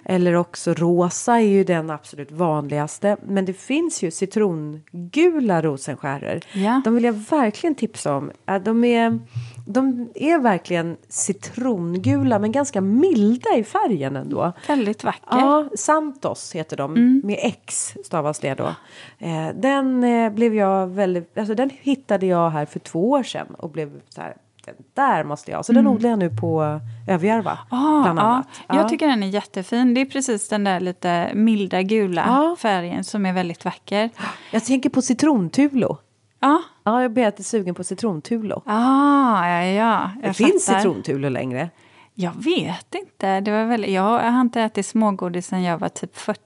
Eller också rosa är ju den absolut vanligaste. Men det finns ju citrongula rosenskäror. Ja. De vill jag verkligen tipsa om. De är, de är verkligen citrongula men ganska milda i färgen ändå. Väldigt vacker. Ja, Santos heter de. Mm. Med X stavas det då. Eh, den eh, blev jag väldigt, alltså den hittade jag här för två år sedan och blev så här, den där måste jag ha. Så den odlar jag nu på Överjärva. Ah, bland annat. Jag tycker den är jättefin. Det är precis den där lite milda gula Ja. färgen som är väldigt vacker. jag tänker på citrontulo. Ja, Ja, jag blir lite sugen på citrontulo. ah, ja, ja. Det Jag finns fattar. citrontulo längre. Jag vet inte. Det var väl, jag har inte ätit smågodis sedan jag var typ 40.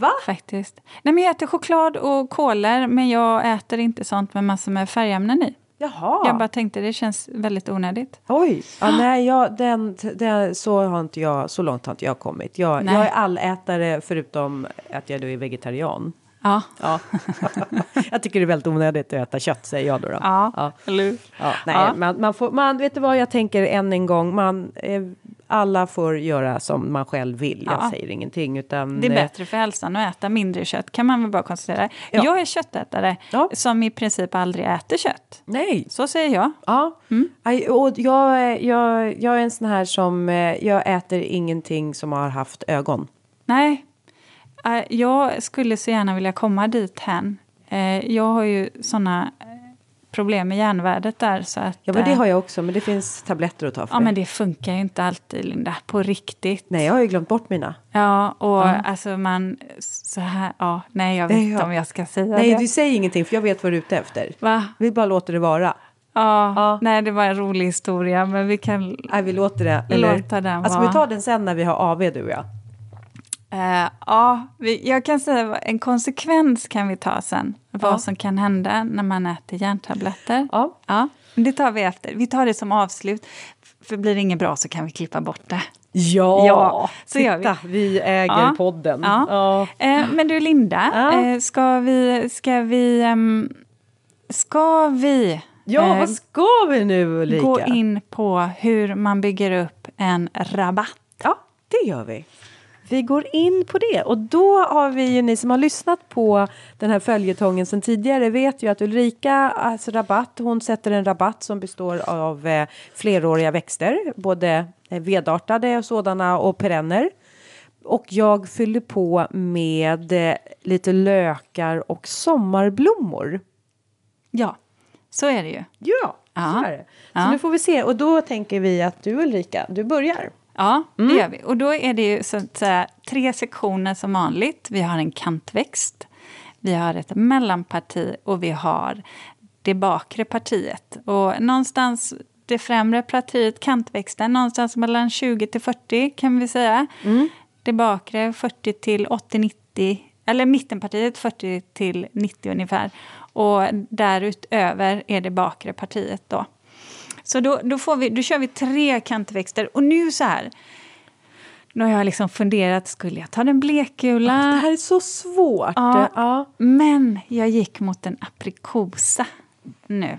Va? Faktiskt. Nej, men jag äter choklad och kolor, men jag äter inte sånt med massor med färgämnen i. Jaha. Jag bara tänkte det känns väldigt onödigt. Oj, ja, nej, jag, den, den, så, har inte jag, så långt har inte jag kommit. Jag, Nej. jag är allätare förutom att jag då är vegetarian. Ja, Ja. jag tycker det är väldigt onödigt att äta kött, säger jag då. då. ja. Ja. eller? Ja, nej, Ja. Man, man får, man, vet du vad jag tänker än en gång? Man, eh, alla får göra som man själv vill. Jag Ja. säger ingenting. Utan, Det är eh, bättre för hälsan att äta mindre kött, kan man väl bara konstatera. Ja. Jag är köttätare Ja. som i princip aldrig äter kött. Nej. Så säger jag. Ja, Mm. Aj, och jag, är- jag, jag är en sån här som, eh, jag äter ingenting som har haft ögon. Nej, Eh, jag skulle så gärna vilja komma dit hen. Eh, Jag har ju såna problem med järnvärdet där. Så att, Ja, men det eh, har jag också, men det finns tabletter att ta för Ja, det. men det funkar ju inte alltid, Linda. På riktigt. Nej, jag har ju glömt bort mina. Ja, och alltså man... Så här, ja, nej, jag vet Nej, inte om jag ska säga Nej, det. du säger ingenting för jag vet vad du är ute efter. Va? Vi bara låter det vara. Ja, Ja. nej, det var en rolig historia, men vi kan... Nej, vi låter det. Eller? Låta den alltså, vara. vi tar den sen när vi har AV, du och jag. Eh, ja, vi, jag kan säga vad- en konsekvens kan vi ta sen. Vad Ja. som kan hända när man äter järntabletter. Ja. Ja, det tar vi efter. Vi tar det som avslut. För blir det inget bra så kan vi klippa bort det. Ja, Ja, så gör vi. Titta, vi äger Ja. podden. Ja. Eh, men du Linda, eh, ska vi... Ska vi, ehm, ska vi Ja, vad ska vi nu Ulrika? gå in på hur man bygger upp en rabatt? Ja, det gör vi. Vi går in på det och då har vi ju ni som har lyssnat på den här följetongen sedan tidigare vet ju att Ulrika, alltså rabatt, hon sätter en rabatt som består av eh, fleråriga växter, både eh, vedartade och sådana och perenner. Och jag fyller på med eh, lite lökar och sommarblommor. Ja, så är det ju. Ja, Ja. så är det. Så Ja. nu får vi se och då tänker vi att du Ulrika, du börjar. Ja, det Mm. gör vi. Och då är det ju så att säga tre sektioner som vanligt. Vi har en kantväxt, vi har ett mellanparti och vi har det bakre partiet. Och någonstans det främre partiet, kantväxten, någonstans mellan 20 till 40 kan vi säga. Mm. Det bakre 40 till 80-90, eller mittenpartiet 40 till 90 ungefär. Och därutöver är det bakre partiet då. Så då, då, får vi, då kör vi tre kantväxter. Och nu så här. Nu har jag liksom funderat, skulle jag ta den blekgula? Det här är så svårt. Ja. Ja. Men jag gick mot en aprikosa nu.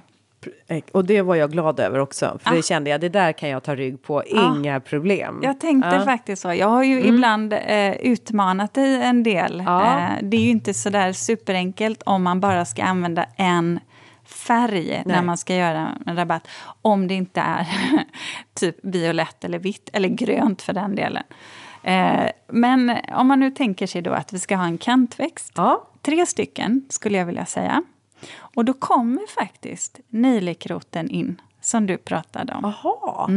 Och det var jag glad över också. För Ah. det kände jag, det där kan jag ta rygg på. Inga problem. Jag tänkte Ja. faktiskt så. Jag har ju ibland eh, utmanat dig en del. Ja. Eh, det är ju inte så där superenkelt om man bara ska använda en färg när man ska göra en rabatt. Om det inte är typ violett eller vitt, eller grönt för den delen. Eh, men om man nu tänker sig då att vi ska ha en kantväxt. Ja. Tre stycken skulle jag vilja säga. Och då kommer faktiskt nejlikroten in, som du pratade om. Jaha.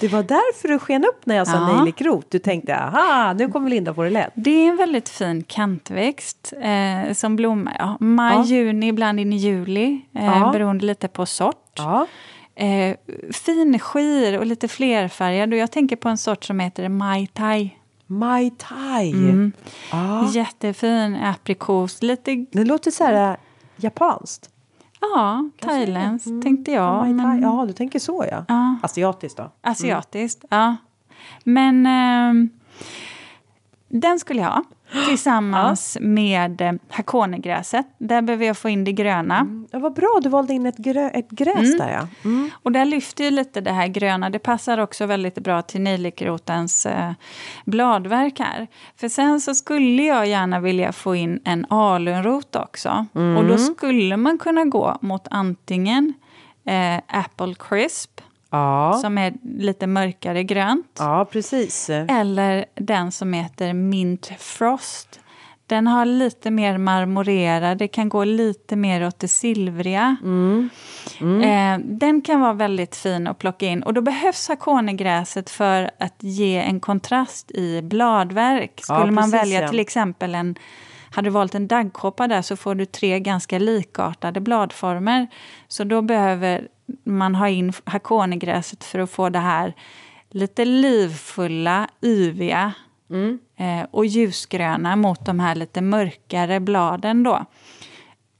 Det var därför du sken upp när jag sa Mm. Ja. nejlikrot. Du tänkte, aha, nu kommer Linda få det lätt. Det är en väldigt fin kantväxt eh, som blommar ja, maj, Ja. juni, ibland in i juli. Eh, Ja. Beroende lite på sort. Ja. Eh, fin skir och lite flerfärgad. Och jag tänker på en sort som heter Mai Tai. Mai Tai. Mm. Ja. Jättefin aprikos. Lite, Det låter så här äh, japanskt. Ja, thailändskt tänkte jag. Tai. Men, Ja, du tänker så ja. Ja. Asiatiskt då? Asiatiskt, ja. Men ehm, den skulle jag ha tillsammans med eh, hakonegräset. Där behöver jag få in det gröna. Ja, vad bra, du valde in ett, grö- ett gräs där ja. Mm. Och där lyfter ju lite det här gröna. Det passar också väldigt bra till nejlikrotens eh, bladverk här. För sen så skulle jag gärna vilja få in en alunrot också. Och då skulle man kunna gå mot antingen eh, Apple Crisp, Ja. som är lite mörkare grönt. ja, precis. Eller den som heter Mint Frost. Den har lite mer marmorerad, det kan gå lite mer åt det silvriga. Eh, den kan vara väldigt fin att plocka in. Och då behövs hakonegräset för att ge en kontrast i bladverk. Skulle Ja, man precis, välja ja. till exempel en hade du valt en daggkoppa där så får du tre ganska likartade bladformer. Så då behöver man ha in hakonegräset för att få det här lite livfulla, yviga eh, och ljusgröna mot de här lite mörkare bladen då.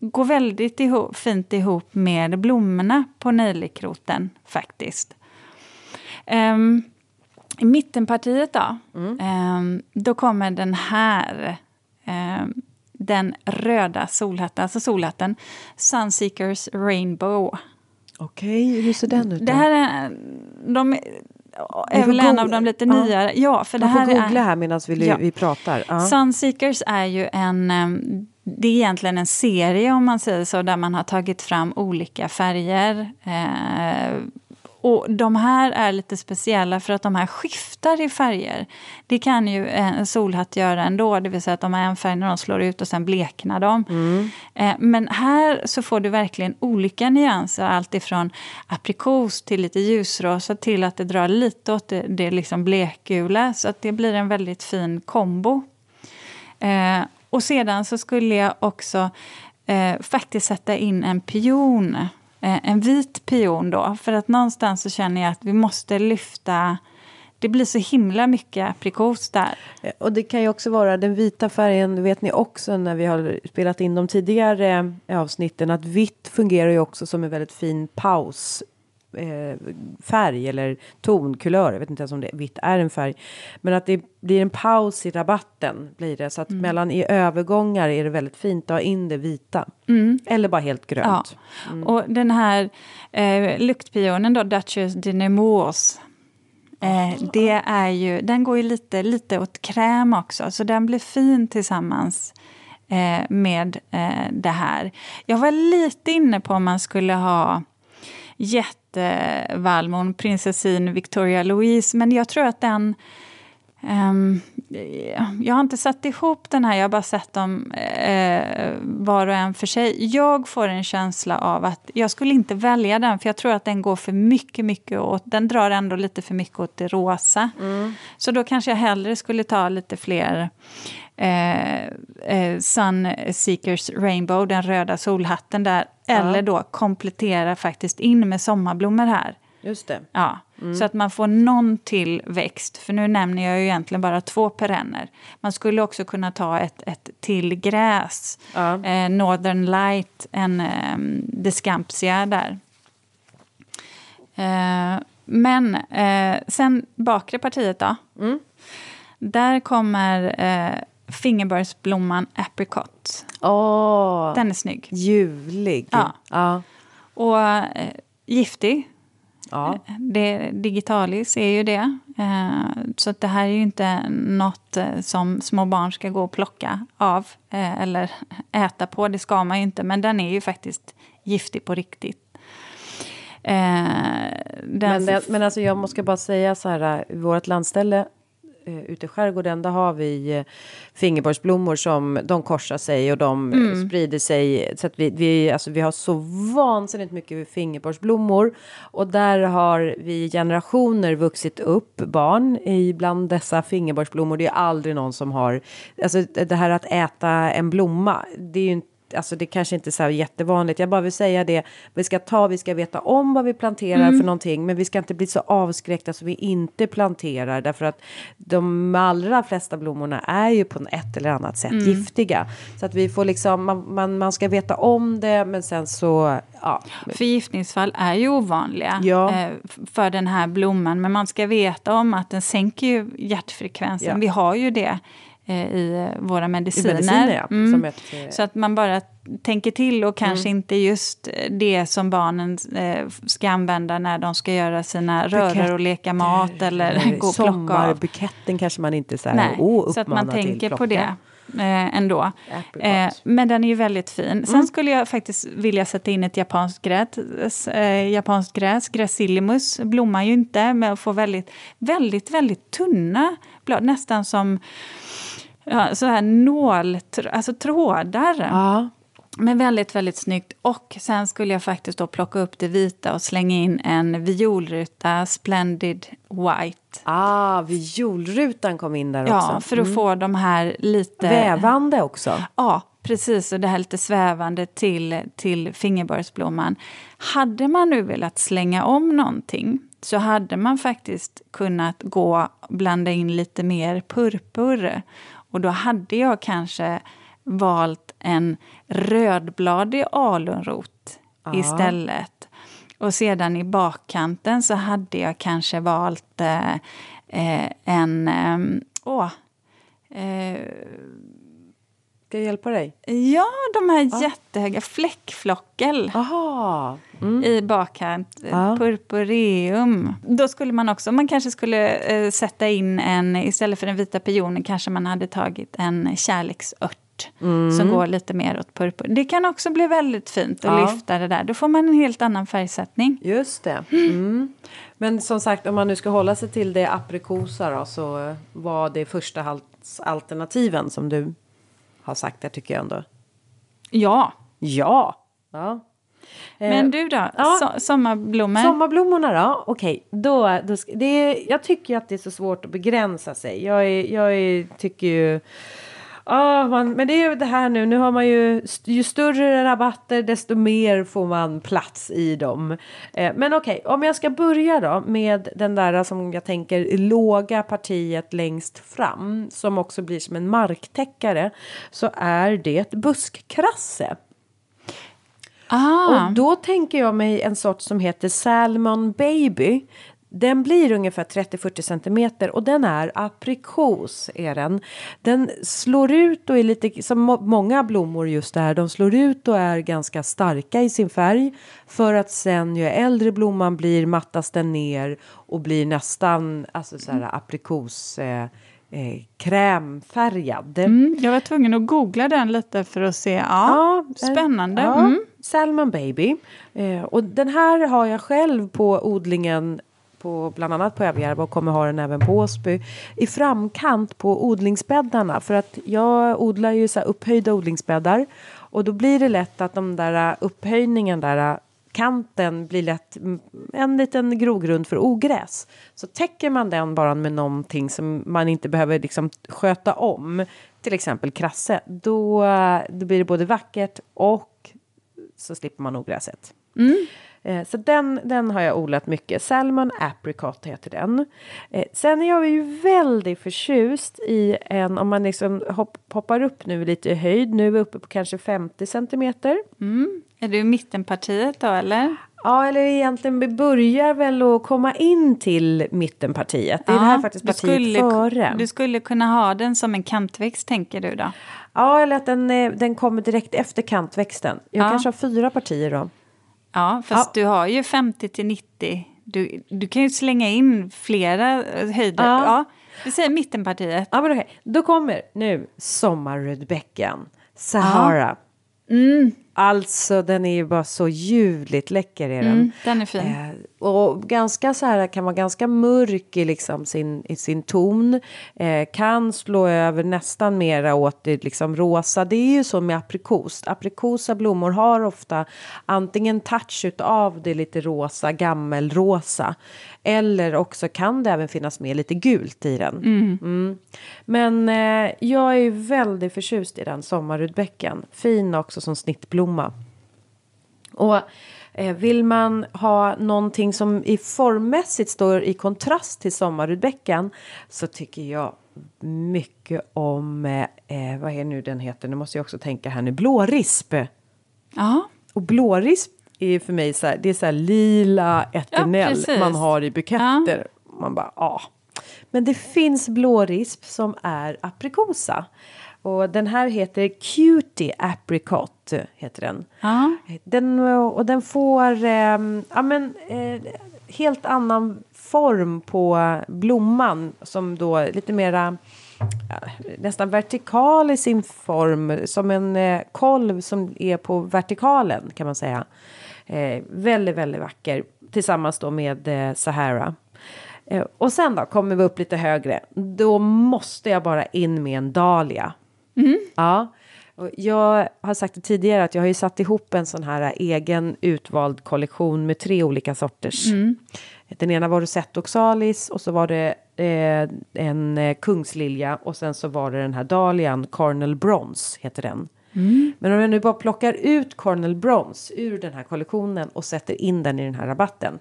Går väldigt ihop, fint ihop med blommorna på nejlikroten faktiskt. Ehm, I mittenpartiet då, ehm, då kommer den här ehm, den röda solhatten, alltså solhatten Sunseekers Rainbow. Okej, hur ser den ut? Det här är, de är, väl en av de lite Ja. nyare. Ja, för det Man får här googla är, här medan vi, Ja. vi pratar. Ja. Sunseekers är ju en... Det är egentligen en serie om man säger så, där man har tagit fram olika färger. Eh, och de här är lite speciella för att de här skiftar i färger. Det kan ju en solhatt göra ändå, det vill säga att de har en färg när de slår ut och sen bleknar de. Eh, men här så får du verkligen olika nyanser, allt ifrån aprikos till lite ljusrosa till att det drar lite åt det, det liksom blekgula. Så att det blir en väldigt fin kombo. Eh, och sedan så skulle jag också eh, faktiskt sätta in en pion. Eh, en vit pion då. För att någonstans så känner jag att vi måste lyfta... Det blir så himla mycket aprikos där. Eh, och det kan ju också vara den vita färgen, vet ni också när vi har spelat in de tidigare eh, avsnitten, att vitt fungerar ju också som en väldigt fin paus. Eh, färg eller tonkulör, jag vet inte ens om det vitt är en färg. Men att det blir en paus i rabatten blir det. Så att Mm. mellan i övergångar är det väldigt fint att ha in det vita. Eller bara helt Mm. Ja. grönt. Och den här eh, luktpionen då, Duchess de Nemours. Eh, det är ju, den går ju lite, lite åt kräm också, så den blir fin tillsammans eh, med eh, det här. Jag var lite inne på om man skulle ha jättevallmon, prinsessin Victoria Louise, men jag tror att den Ehm, jag har inte satt ihop den här, jag har bara sett dem eh, var och en för sig. Jag får en känsla av att jag skulle inte välja den, för jag tror att den går för mycket, mycket åt, den drar ändå lite för mycket åt det rosa. Så då kanske jag hellre skulle ta lite fler eh, eh, Sun Seekers Rainbow, den röda solhatten där, eller då komplettera faktiskt in med sommarblommor här. Just det. Ja, så att man får någon till växt. För nu nämner jag ju egentligen bara två perenner. Man skulle också kunna ta ett, ett till gräs. Ja. Eh, Northern Light, en eh, Descampsia där. Eh, men eh, sen bakre partiet då. Där kommer eh, fingerbörsblomman apricot. Åh, Den är snygg. ljuvlig. Ja. ja. Och eh, giftig. Ja. Det, digitalis är ju det. Eh, så det här är ju inte något eh, som små barn ska gå och plocka av eh, eller äta på. Det ska man ju inte, men den är ju faktiskt giftig på riktigt. Eh, Men, det, men alltså jag måste bara säga så här, i vårt landställe eh, ute i skärgården, där har vi eh, fingerborgsblommor som de korsar sig och de eh, sprider sig. Så att vi, vi, alltså vi har så vansinnigt mycket fingerborgsblommor och där har vi generationer vuxit upp barn bland dessa fingerborgsblommor. Det är aldrig någon som har, alltså det här att äta en blomma, det är ju inte Alltså det kanske inte är så här jättevanligt. Jag bara vill säga det. Vi ska ta, vi ska veta om vad vi planterar för någonting. Men vi ska inte bli så avskräckta så vi inte planterar. Därför att de allra flesta blommorna är ju på ett eller annat sätt giftiga. Så att vi får liksom, man, man, man ska veta om det. Men sen så, ja. Förgiftningsfall är ju ovanliga Ja. eh, för den här blomman. Men man ska veta om att den sänker ju hjärtfrekvensen. Ja. Vi har ju det i eh, våra I mediciner. mediciner, ja. Mm. Ett, eh, Så att man bara tänker till och kanske inte just det som barnen eh, ska använda när de ska göra sina röror och leka mat eller gå och plocka av. Sommarbuketten kanske man inte så här, Nej, oh, så att man tänker på det eh, ändå. Eh, men den är ju väldigt fin. Sen skulle jag faktiskt vilja sätta in ett japanskt gräs. Eh, japanskt gräs, Gracillimus, blommar ju inte men får väldigt, väldigt, väldigt tunna blad. Nästan som ja, så här nål, alltså trådar. Ja. Men väldigt, väldigt snyggt. Och sen skulle jag faktiskt då plocka upp det vita och slänga in en violruta Splendid White. Ah, violrutan kom in där också. Mm. Ja, för att få de här lite... Vävande också. Ja, precis. Och det här lite svävande till, till fingerbördsblomman. Hade man nu velat slänga om någonting så hade man faktiskt kunnat gå och blanda in lite mer purpur. Och då hade jag kanske valt en rödbladig alunrot istället. Och sedan i bakkanten så hade jag kanske valt eh, eh, en... Eh, åh, eh, Ska jag hjälpa dig? Ja, de här jättehöga fläckflockel Aha. i bakkant. eh, Ja. Purpureum. Då skulle man också, man kanske skulle eh, sätta in en, istället för den vita pionen kanske man hade tagit en kärleksört. Som går lite mer åt purpur. Det kan också bli väldigt fint att Ja. lyfta det där. Då får man en helt annan färgsättning. Just det. Mm. Men som sagt, om man nu ska hålla sig till det aprikosa då, så eh, var det första alternativen som du har sagt där tycker jag ändå. Ja, Ja. ja. men Eh, du då? ja. So sommarblommor? Sommarblommorna då? Okej, då, då ska, det är, jag tycker ju att det är så svårt att begränsa sig. Jag, är, jag är, tycker ju... Ja, man, men det är ju det här nu. Nu har man ju, ju större rabatter desto mer får man plats i dem. Eh, men okej, om jag ska börja då med den där som jag tänker låga partiet längst fram som också blir som en marktäckare så är det buskkrasse. ah, Och då tänker jag mig en sort som heter Salmon Baby. Den blir ungefär 30-40 centimeter och den är aprikos. Är den. den slår ut och är lite som må- många blommor just där. De slår ut och är ganska starka i sin färg. För att sen ju äldre blomman blir mattas den ner och blir nästan alltså så här aprikos eh, eh, krämfärgad. mm, jag var tvungen att googla den lite för att se. Ja, Ja, eh, spännande. Ja, Mm. Salmon Baby. Eh, och den här har jag själv på odlingen på bland annat på Överjärva och kommer ha den även på Åsby i framkant på odlingsbäddarna för att jag odlar ju så här upphöjda odlingsbäddar och då blir det lätt att de där äh, upphöjningen där äh, kanten blir lätt en liten grogrund för ogräs. Så täcker man den bara med någonting som man inte behöver liksom sköta om, till exempel krasse, då, äh, då blir det både vackert och så slipper man ogräset. Mm. Eh, Så den, den har jag odlat mycket. Salmon Apricot heter den. Eh, sen är jag ju väldigt förtjust i en, om man liksom hopp, hoppar upp nu lite i höjd, nu är vi uppe på kanske 50 centimeter. Mm. Är du i mittenpartiet då eller? Ja, eller egentligen vi börjar väl att komma in till mittenpartiet. Det är det här faktiskt du partiet skulle, före. Du skulle kunna ha den som en kantväxt tänker du då? Ja, eller att den, eh, den kommer direkt efter kantväxten. Jag Ja. kanske har fyra partier då. Ja, fast Ja. du har ju 50 till 90. Du, du kan ju slänga in flera eh, höjder. Ja. Ja. vi säger mittenpartiet. Ja, men okej. Då kommer nu sommarrödbäcken. Sahara. Mm, Alltså den är ju bara så ljuvligt läcker är den. mm, den är fin. Eh, och ganska så här kan vara ganska mörk i liksom sin, i sin ton. Eh, kan slå över nästan mera åt det liksom rosa. Det är ju så med aprikos. Aprikosa blommor har ofta antingen touch av det lite rosa, gammelrosa. Eller också kan det även finnas med lite gult i den. Mm. Men eh, jag är ju väldigt förtjust i den sommarrudbäcken. Fin också som snittblomma. Och eh, vill man ha någonting som i formmässigt står i kontrast till sommarrudbäcken så tycker jag mycket om, eh, eh, vad är nu den heter, nu måste jag också tänka här nu, blårisp. Ja, Och blårisp är för mig så här, det är så lila eternell precis. man har i buketter. Man bara, ja. Men det finns blårisp som är aprikosa. Och den här heter Cutie Apricot, heter den. Den, och den får ehm, ja, men, eh, helt annan form på blomman som då lite mera nästan vertikal i sin form som en eh, kolv som är på vertikalen kan man säga. Eh, väldigt, väldigt vacker tillsammans då med eh, Sahara. Eh, och sen då kommer vi upp lite högre. Då måste jag bara in med en dahlia. Ja. Och jag har sagt det tidigare att jag har ju satt ihop en sån här egen utvald kollektion med tre olika sorters. Den ena var Rosette Oxalis och så var det eh, en eh, kungslilja och sen så var det den här dahlian, Cornel Bronze heter den. Men om jag nu bara plockar ut Cornel Bronze ur den här kollektionen och sätter in den i den här rabatten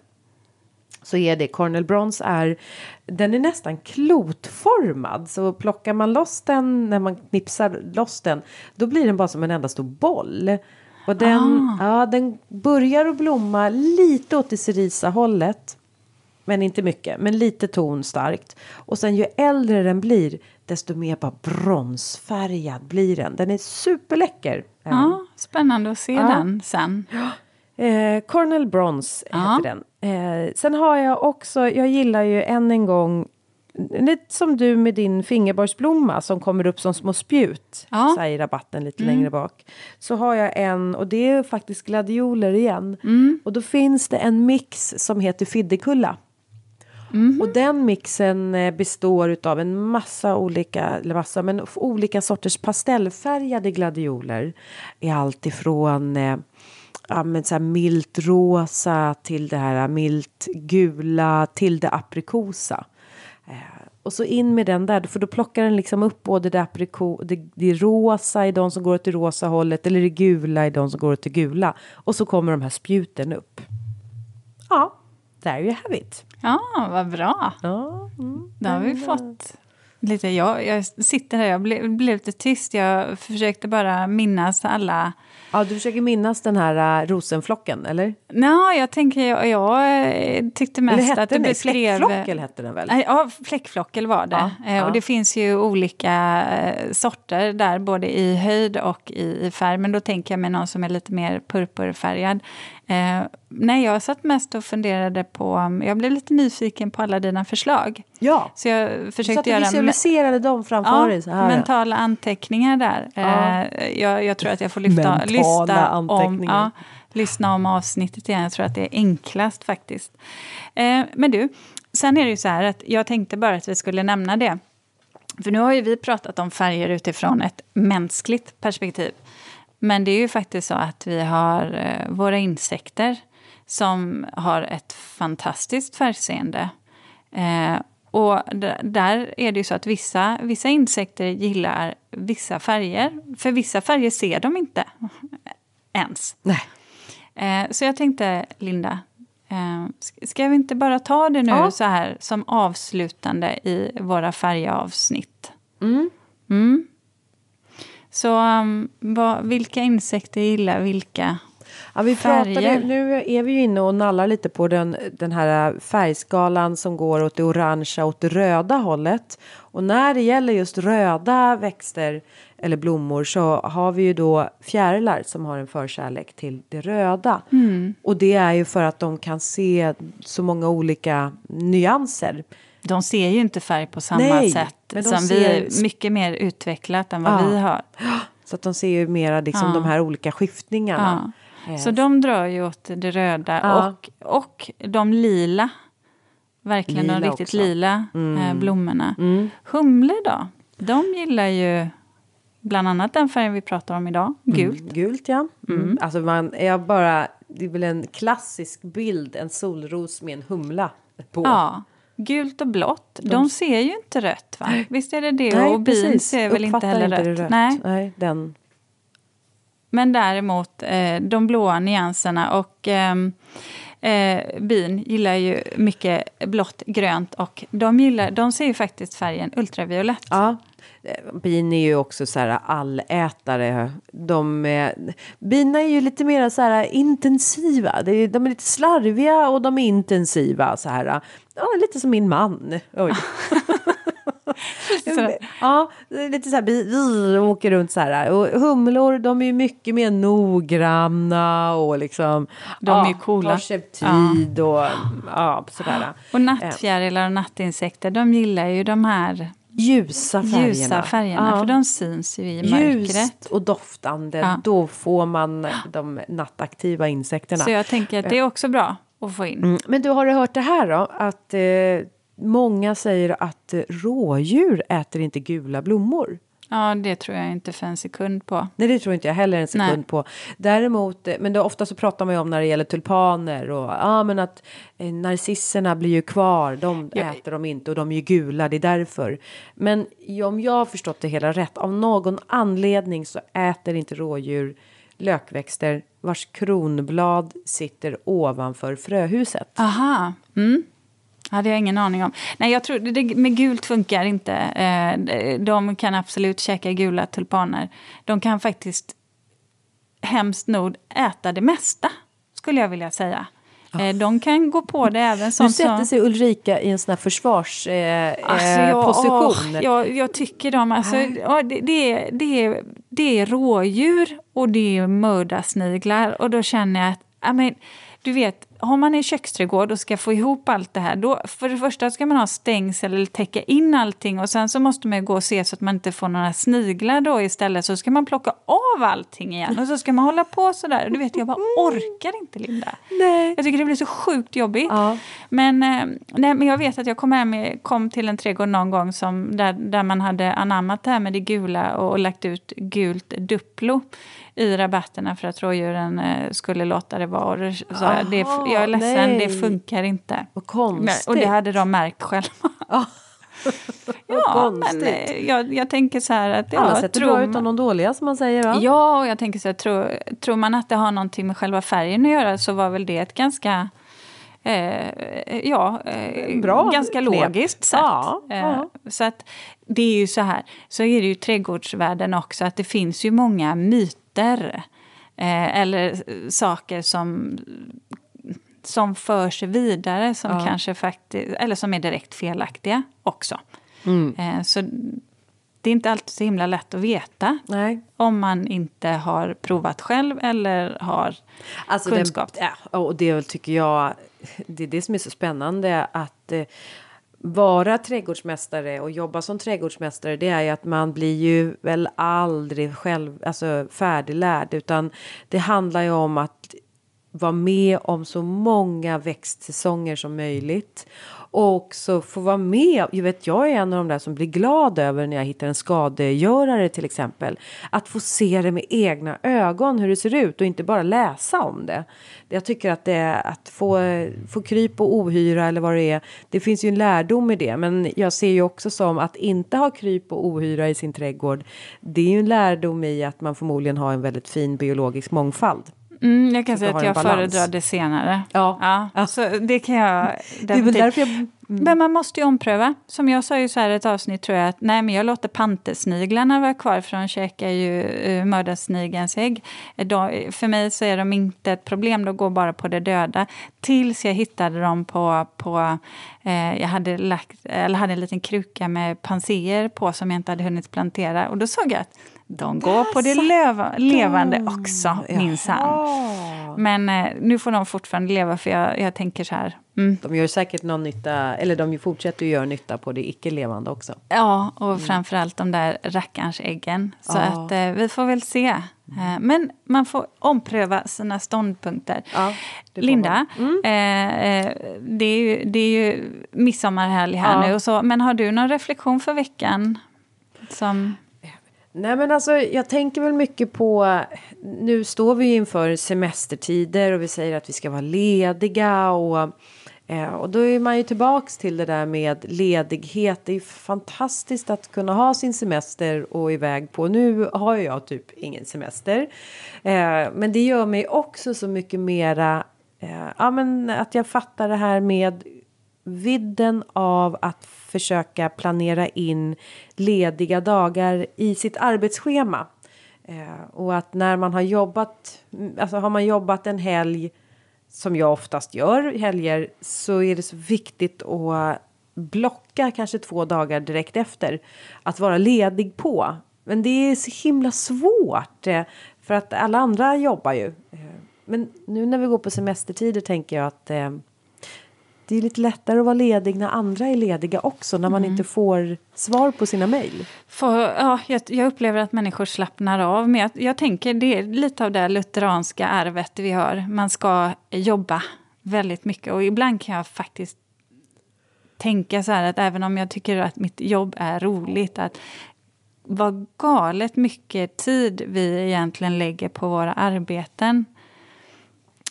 så är det Cornel Bronze är den är nästan klotformad så plockar man loss den när man knipsar loss den då blir den bara som en enda stor boll. Och den, ja, den börjar att blomma lite åt det cerisa hållet. Men inte mycket, men lite tonstarkt. Och sen ju äldre den blir desto mer bara bronsfärgad blir den. Den är superläcker. ja, spännande att se Ja. den sen. Eh, Cornel Bronze Ja. heter den. Eh, sen har jag också, jag gillar ju än en gång, lite som du med din fingerborgsblomma som kommer upp som små spjut Ja. Mm. så här i rabatten lite längre bak. Så har jag en, och det är faktiskt gladioler igen. Mm. Och då finns det en mix som heter Fiddekulla. Mhm. Och den mixen eh, består av en massa olika, eller massa, men olika sorters pastellfärgade gladioler. I allt ifrån eh, ja, men så här milt rosa till det här milt gula till det aprikosa. Eh, och så in med den där, för då plockar den liksom upp både det, apriko, det, det rosa i de som går åt det rosa hållet eller det gula i de som går åt det gula. Och så kommer de här spjuten upp. Ja, there you have it. Ja, vad bra. Ja, mm. Då har vi fått lite... Jag, jag sitter här, jag blev, blev lite tyst. Jag försökte bara minnas alla... ja, du försöker minnas den här uh, rosenflocken, eller? Nå, jag tänker, jag, jag eh, tyckte mest att du beskrev... Fläckflockel hette den väl? Nej, Ja, fläckflockel var det. Ja, Eh, ja. Och det finns ju olika eh, sorter där, både i höjd och i, i färg. Men då tänker jag mig någon som är lite mer purpurfärgad. Eh, nej, jag satt mest och funderade på... Jag blev lite nyfiken på alla dina förslag. Ja, Så jag så att försökte du göra... visualiserade dem framför Ja, dig så här. mentala anteckningar där. Ja. Eh, jag, jag tror att jag får lyfta, Mentala lyssna, om, ja, lyssna om avsnittet igen. Jag tror att det är enklast faktiskt. Eh, men du, sen är det ju så här att jag tänkte bara att vi skulle nämna det. För nu har ju vi pratat om färger utifrån ett mänskligt perspektiv. Men det är ju faktiskt så att vi har eh, våra insekter som har ett fantastiskt färgseende. Eh, och där är det ju så att vissa, vissa insekter gillar vissa färger. För vissa färger ser de inte ens. Nej. Eh, så jag tänkte, Linda, eh, sk- ska vi inte bara ta det nu Ja. så här som avslutande i våra färgavsnitt? Mm. Mm. Så um, vad, vilka insekter gillar vilka Ja, vi Färger. pratade, nu är vi ju inne och nallar lite på den, den här färgskalan som går åt det orangea åt det röda hållet. Och när det gäller just röda växter eller blommor så har vi ju då fjärilar som har en förkärlek till det röda. Och det är ju för att de kan se så många olika nyanser. De ser ju inte färg på samma Nej, sätt de som ser- vi, mycket mer utvecklat än vad Ja. vi har. Så att de ser ju mera liksom Ja. de här olika skiftningarna. Ja. Eh, Så de drar ju åt det röda och, och de lila. Verkligen de Lila riktigt också. lila eh, blommorna. Mm. Humlor då? De gillar ju bland annat den färgen vi pratar om idag, gult. Mm, gult ja. Mm. Alltså man, jag bara, det är väl en klassisk bild, en solros med en humla på. Ja, gult och blått. De, ser ju inte rött va? Visst är det det? Nej, och bin precis. ser väl inte heller det rött? Nej. Nej, den. Men däremot eh, de blåa nyanserna och ehm, eh, bin gillar ju mycket blått, grönt och de, gillar, de ser ju faktiskt färgen ultraviolett. Ja. Eh, Bin är ju också så här allätare. De är, bina är ju lite mer så här intensiva. Det är, de är lite slarviga och de är intensiva. Så här. Ja, lite som min man. Oj. Ja, är lite så här, vi, vi åker runt så här. Och humlor, de är ju mycket mer noggranna och liksom. De är ja, ju coola. Tar sig tid och ja, sådär. Och nattfjärilar och nattinsekter, de gillar ju de här Ljusa färgerna. ljusa färgerna, Ja. för de syns ju i mörkret. Ljust och doftande, Ja. då får man de nattaktiva insekterna. Så jag tänker att det är också bra att få in. Mm. Men du, har du hört det här då? Att eh, många säger att rådjur äter inte gula blommor. Ja, det tror jag inte för en sekund på. Nej, det tror inte jag heller en sekund Nej. på. Däremot, eh, men det, ofta så pratar man ju om när det gäller tulpaner och ja, men att eh, narcisserna blir ju kvar. De Ja. äter de inte och de är ju gula, det är därför. Men ja, om jag har förstått det hela rätt, av någon anledning så äter inte rådjur lökväxter vars kronblad sitter ovanför fröhuset. Aha. Mm. Hade jag ingen aning om. Nej, jag tror det, det med gult funkar inte. Eh, de kan absolut käka gula tulpaner. De kan faktiskt hemskt nog äta det mesta, skulle jag vilja säga. Eh, de kan gå på det även Nu sånt sätter som... sig Ulrika i en sån här försvarsposition. Eh, Alltså, eh, jag, position. åh, jag, jag tycker de, alltså, ja, det, det, är, det, är, det är rådjur och det är mördarsniglar och då känner jag att, ja, men, du vet, har man en köksträdgård och ska få ihop allt det här, då för det första ska man ha stängsel eller täcka in allting och sen så måste man ju gå och se så att man inte får några sniglar då istället, så ska man plocka av allting igen och så ska man hålla på sådär. Du vet, jag bara orkar inte Linda. Nej. Jag tycker det blir så sjukt jobbigt. Ja. Men, eh, nej, men jag vet att jag kom, hem, kom till en trädgård någon gång som, där, där man hade anammat det här med det gula och, lagt ut gult Duplo i rabatterna för att rådjuren eh, skulle låta det vara. Så jag, det, Aha, jag är ledsen, nej. det funkar inte. Vad konstigt. och det hade de märkt själva. Ja. men eh, jag, jag tänker så här att... Alla Ja, sätter tror bra utan de dåliga som man säger. Va? Ja, och jag tänker så här, tror, tror man att det har någonting med själva färgen att göra så var väl det ett ganska Eh, ja, eh, Bra ganska logiskt sätt. Ja, Eh, ja. Så att det är ju så här, så är det ju i trädgårdsvärlden också, att det finns ju många myter. Eh, eller saker som, som förs vidare, som Ja. kanske faktiskt, eller som är direkt felaktiga också. Mm. Eh, så det är inte alltid så himla lätt att veta Nej. om man inte har provat själv eller har Alltså kunskap. Den, ja, och det tycker jag, det är det som är så spännande att eh, vara trädgårdsmästare och jobba som trädgårdsmästare det är ju att man blir ju väl aldrig själv alltså färdiglärd utan det handlar ju om att vara med om så många växtsäsonger som möjligt och också få vara med. Jag vet, jag är en av de där som blir glad över när jag hittar en skadegörare till exempel. Att få se det med egna ögon hur det ser ut och inte bara läsa om det. Jag tycker att det är att få, få kryp och ohyra eller vad det är. Det finns ju en lärdom i det, men jag ser ju också som att inte ha kryp och ohyra i sin trädgård. Det är ju en lärdom i att man förmodligen har en väldigt fin biologisk mångfald. Mm, jag kan säga att jag balans. föredrar det senare. Ja. Ja, Så det kan jag Det är väl därför jag Men man måste ju ompröva. Som jag sa ju så här ett avsnitt tror jag att nej men jag låter pantersniglarna vara kvar för de käkar ju uh, mördarsnigelns ägg. De, för mig så är de inte ett problem, de går bara på det döda. Tills jag hittade dem på, på eh, jag hade, lagt, eller hade en liten kruka med panser på som jag inte hade hunnit plantera. Och då såg jag att de går på det leva, levande också, minsann. Men eh, nu får de fortfarande leva för jag, jag tänker så här. Mm. De gör säkert någon nytta, eller de fortsätter att göra nytta på det icke-levande också. Ja, och mm. framförallt de där rackarns äggen. Så ja. att eh, vi får väl se. Mm. Men man får ompröva sina ståndpunkter. Ja, Linda, mm. eh, eh, det, är ju, det är ju midsommarhelg här ja. nu. Och så, men har du någon reflektion för veckan? Som... Nej men alltså jag tänker väl mycket på Nu står vi inför semestertider och vi säger att vi ska vara lediga och eh, och då är man ju tillbaks till det där med ledighet. Det är fantastiskt att kunna ha sin semester och iväg på. Nu har jag typ ingen semester. Eh, men det gör mig också så mycket mera eh, ja, men att jag fattar det här med vidden av att försöka planera in lediga dagar i sitt arbetsschema. Eh, och att när man har jobbat, alltså har man jobbat en helg som jag oftast gör helger så är det så viktigt att blocka kanske två dagar direkt efter att vara ledig på. Men det är så himla svårt eh, för att alla andra jobbar ju. Eh, men nu när vi går på semestertider tänker jag att eh, det är lite lättare att vara ledig när andra är lediga också, när man mm. inte får svar på sina mejl. Ja, jag, jag, upplever att människor slappnar av. Men jag, jag tänker det är lite av det lutheranska arvet vi har. Man ska jobba väldigt mycket och ibland kan jag faktiskt tänka så här att även om jag tycker att mitt jobb är roligt, att vad galet mycket tid vi egentligen lägger på våra arbeten.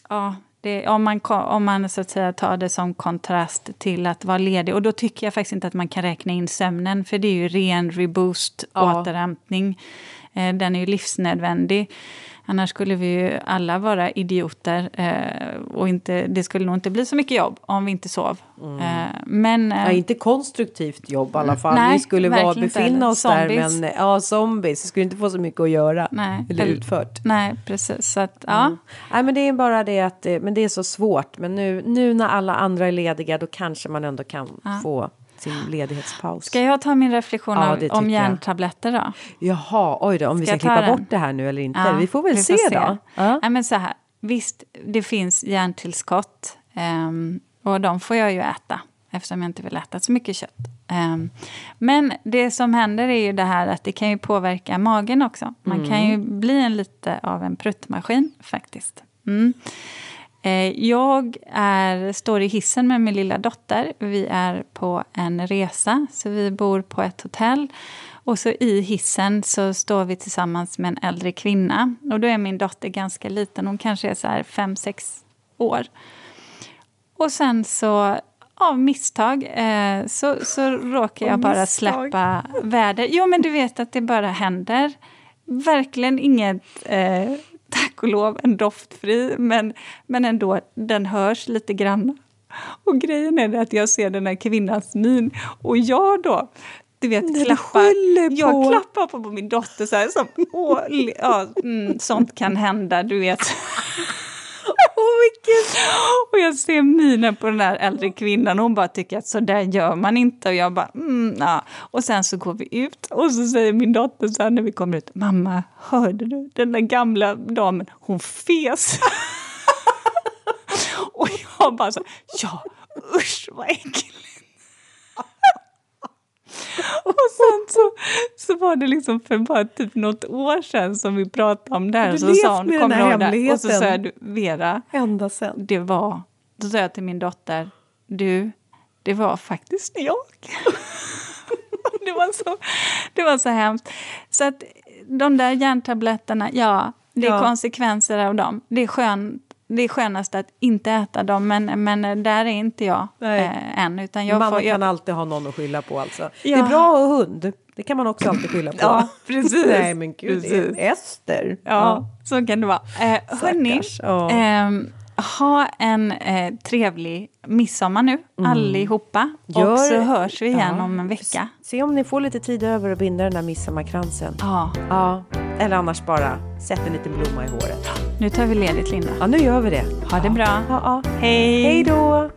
Ja, det, om, man, om man så att säga tar det som kontrast till att vara ledig. Och då tycker jag faktiskt inte att man kan räkna in sömnen, för det är ju ren reboost, ja. återhämtning. Eh, den är ju livsnödvändig. Annars skulle vi ju alla vara idioter eh, och inte, det skulle nog inte bli så mycket jobb om vi inte sov. Mm. Eh, men, eh, ja, inte konstruktivt jobb i alla fall. Nej, vi skulle vara, befinna oss zombies. där men ja, zombies. Vi skulle inte få så mycket att göra nej, eller utfört. Nej, precis. Så att, ja. Mm. Nej, men det är bara det att eh, men det är så svårt. Men nu, nu när alla andra är lediga då kanske man ändå kan ja. få sin ledighetspaus. Ska jag ta min reflektion ja, om järntabletter då? Jaha, oj då, om ska vi ska klippa den? bort det här nu eller inte. Ja, vi får väl vi se, se, då. Ja. ja. men så här, visst, det finns järntillskott um, och de får jag ju äta eftersom jag inte vill äta så mycket kött. Um, men det som händer är ju det här att det kan ju påverka magen också. Man mm. kan ju bli en lite av en pruttmaskin faktiskt. Mm. Eh, jag är, står i hissen med min lilla dotter. Vi är på en resa, så vi bor på ett hotell. Och så i hissen så står vi tillsammans med en äldre kvinna. Och då är min dotter ganska liten, hon kanske är så här fem, sex år. Och sen så av misstag eh, så, så råkar jag bara släppa väder. Jo, men du vet att det bara händer. Verkligen inget eh, tack och lov en doftfri, men, men ändå, den hörs lite grann. Och grejen är att jag ser den här kvinnans min och jag då, du vet, klappar, jag klappar på, på min dotter så här, som, åh, ja, mm, sånt kan hända, du vet. Vilken... Och jag ser minen på den där äldre kvinnan och hon bara tycker att så där gör man inte. Och jag bara, mm, ja. Och sen så går vi ut och så säger min dotter så här när vi kommer ut, mamma, hörde du den där gamla damen, hon fes. och jag bara så, ja, usch vad äckligt. Och sen så, så var det liksom för bara typ något år sedan som vi pratade om det här. Du så sa hon, med den här hemligheten. Och så sa jag, Vera, Ända sen. det var, då sa jag till min dotter, du, det var faktiskt jag. det, var så, det var så hemskt. Så att de där järntabletterna, ja, det är ja. konsekvenser av dem. Det är skönt det är skönast att inte äta dem, men, men där är inte jag äh, än. Utan jag Mamma får, jag... kan alltid ha någon att skylla på alltså. Ja. Det är bra att ha hund. Det kan man också alltid skylla på. Ja, precis. Nej men gud, precis. Ester. Ja, ja, så kan det vara. Eh, hörni, oh. eh, ha en eh, trevlig midsommar nu, allihopa. Gör- och så hörs vi igen Ja. om en vecka. Se om ni får lite tid över att binda den där midsommarkransen. Ja, Ja, eller annars bara sätt en liten blomma i håret. nu tar vi ledigt Linda. Ja, nu gör vi det. Ha det bra. Ja, ja. Hej! Hej då!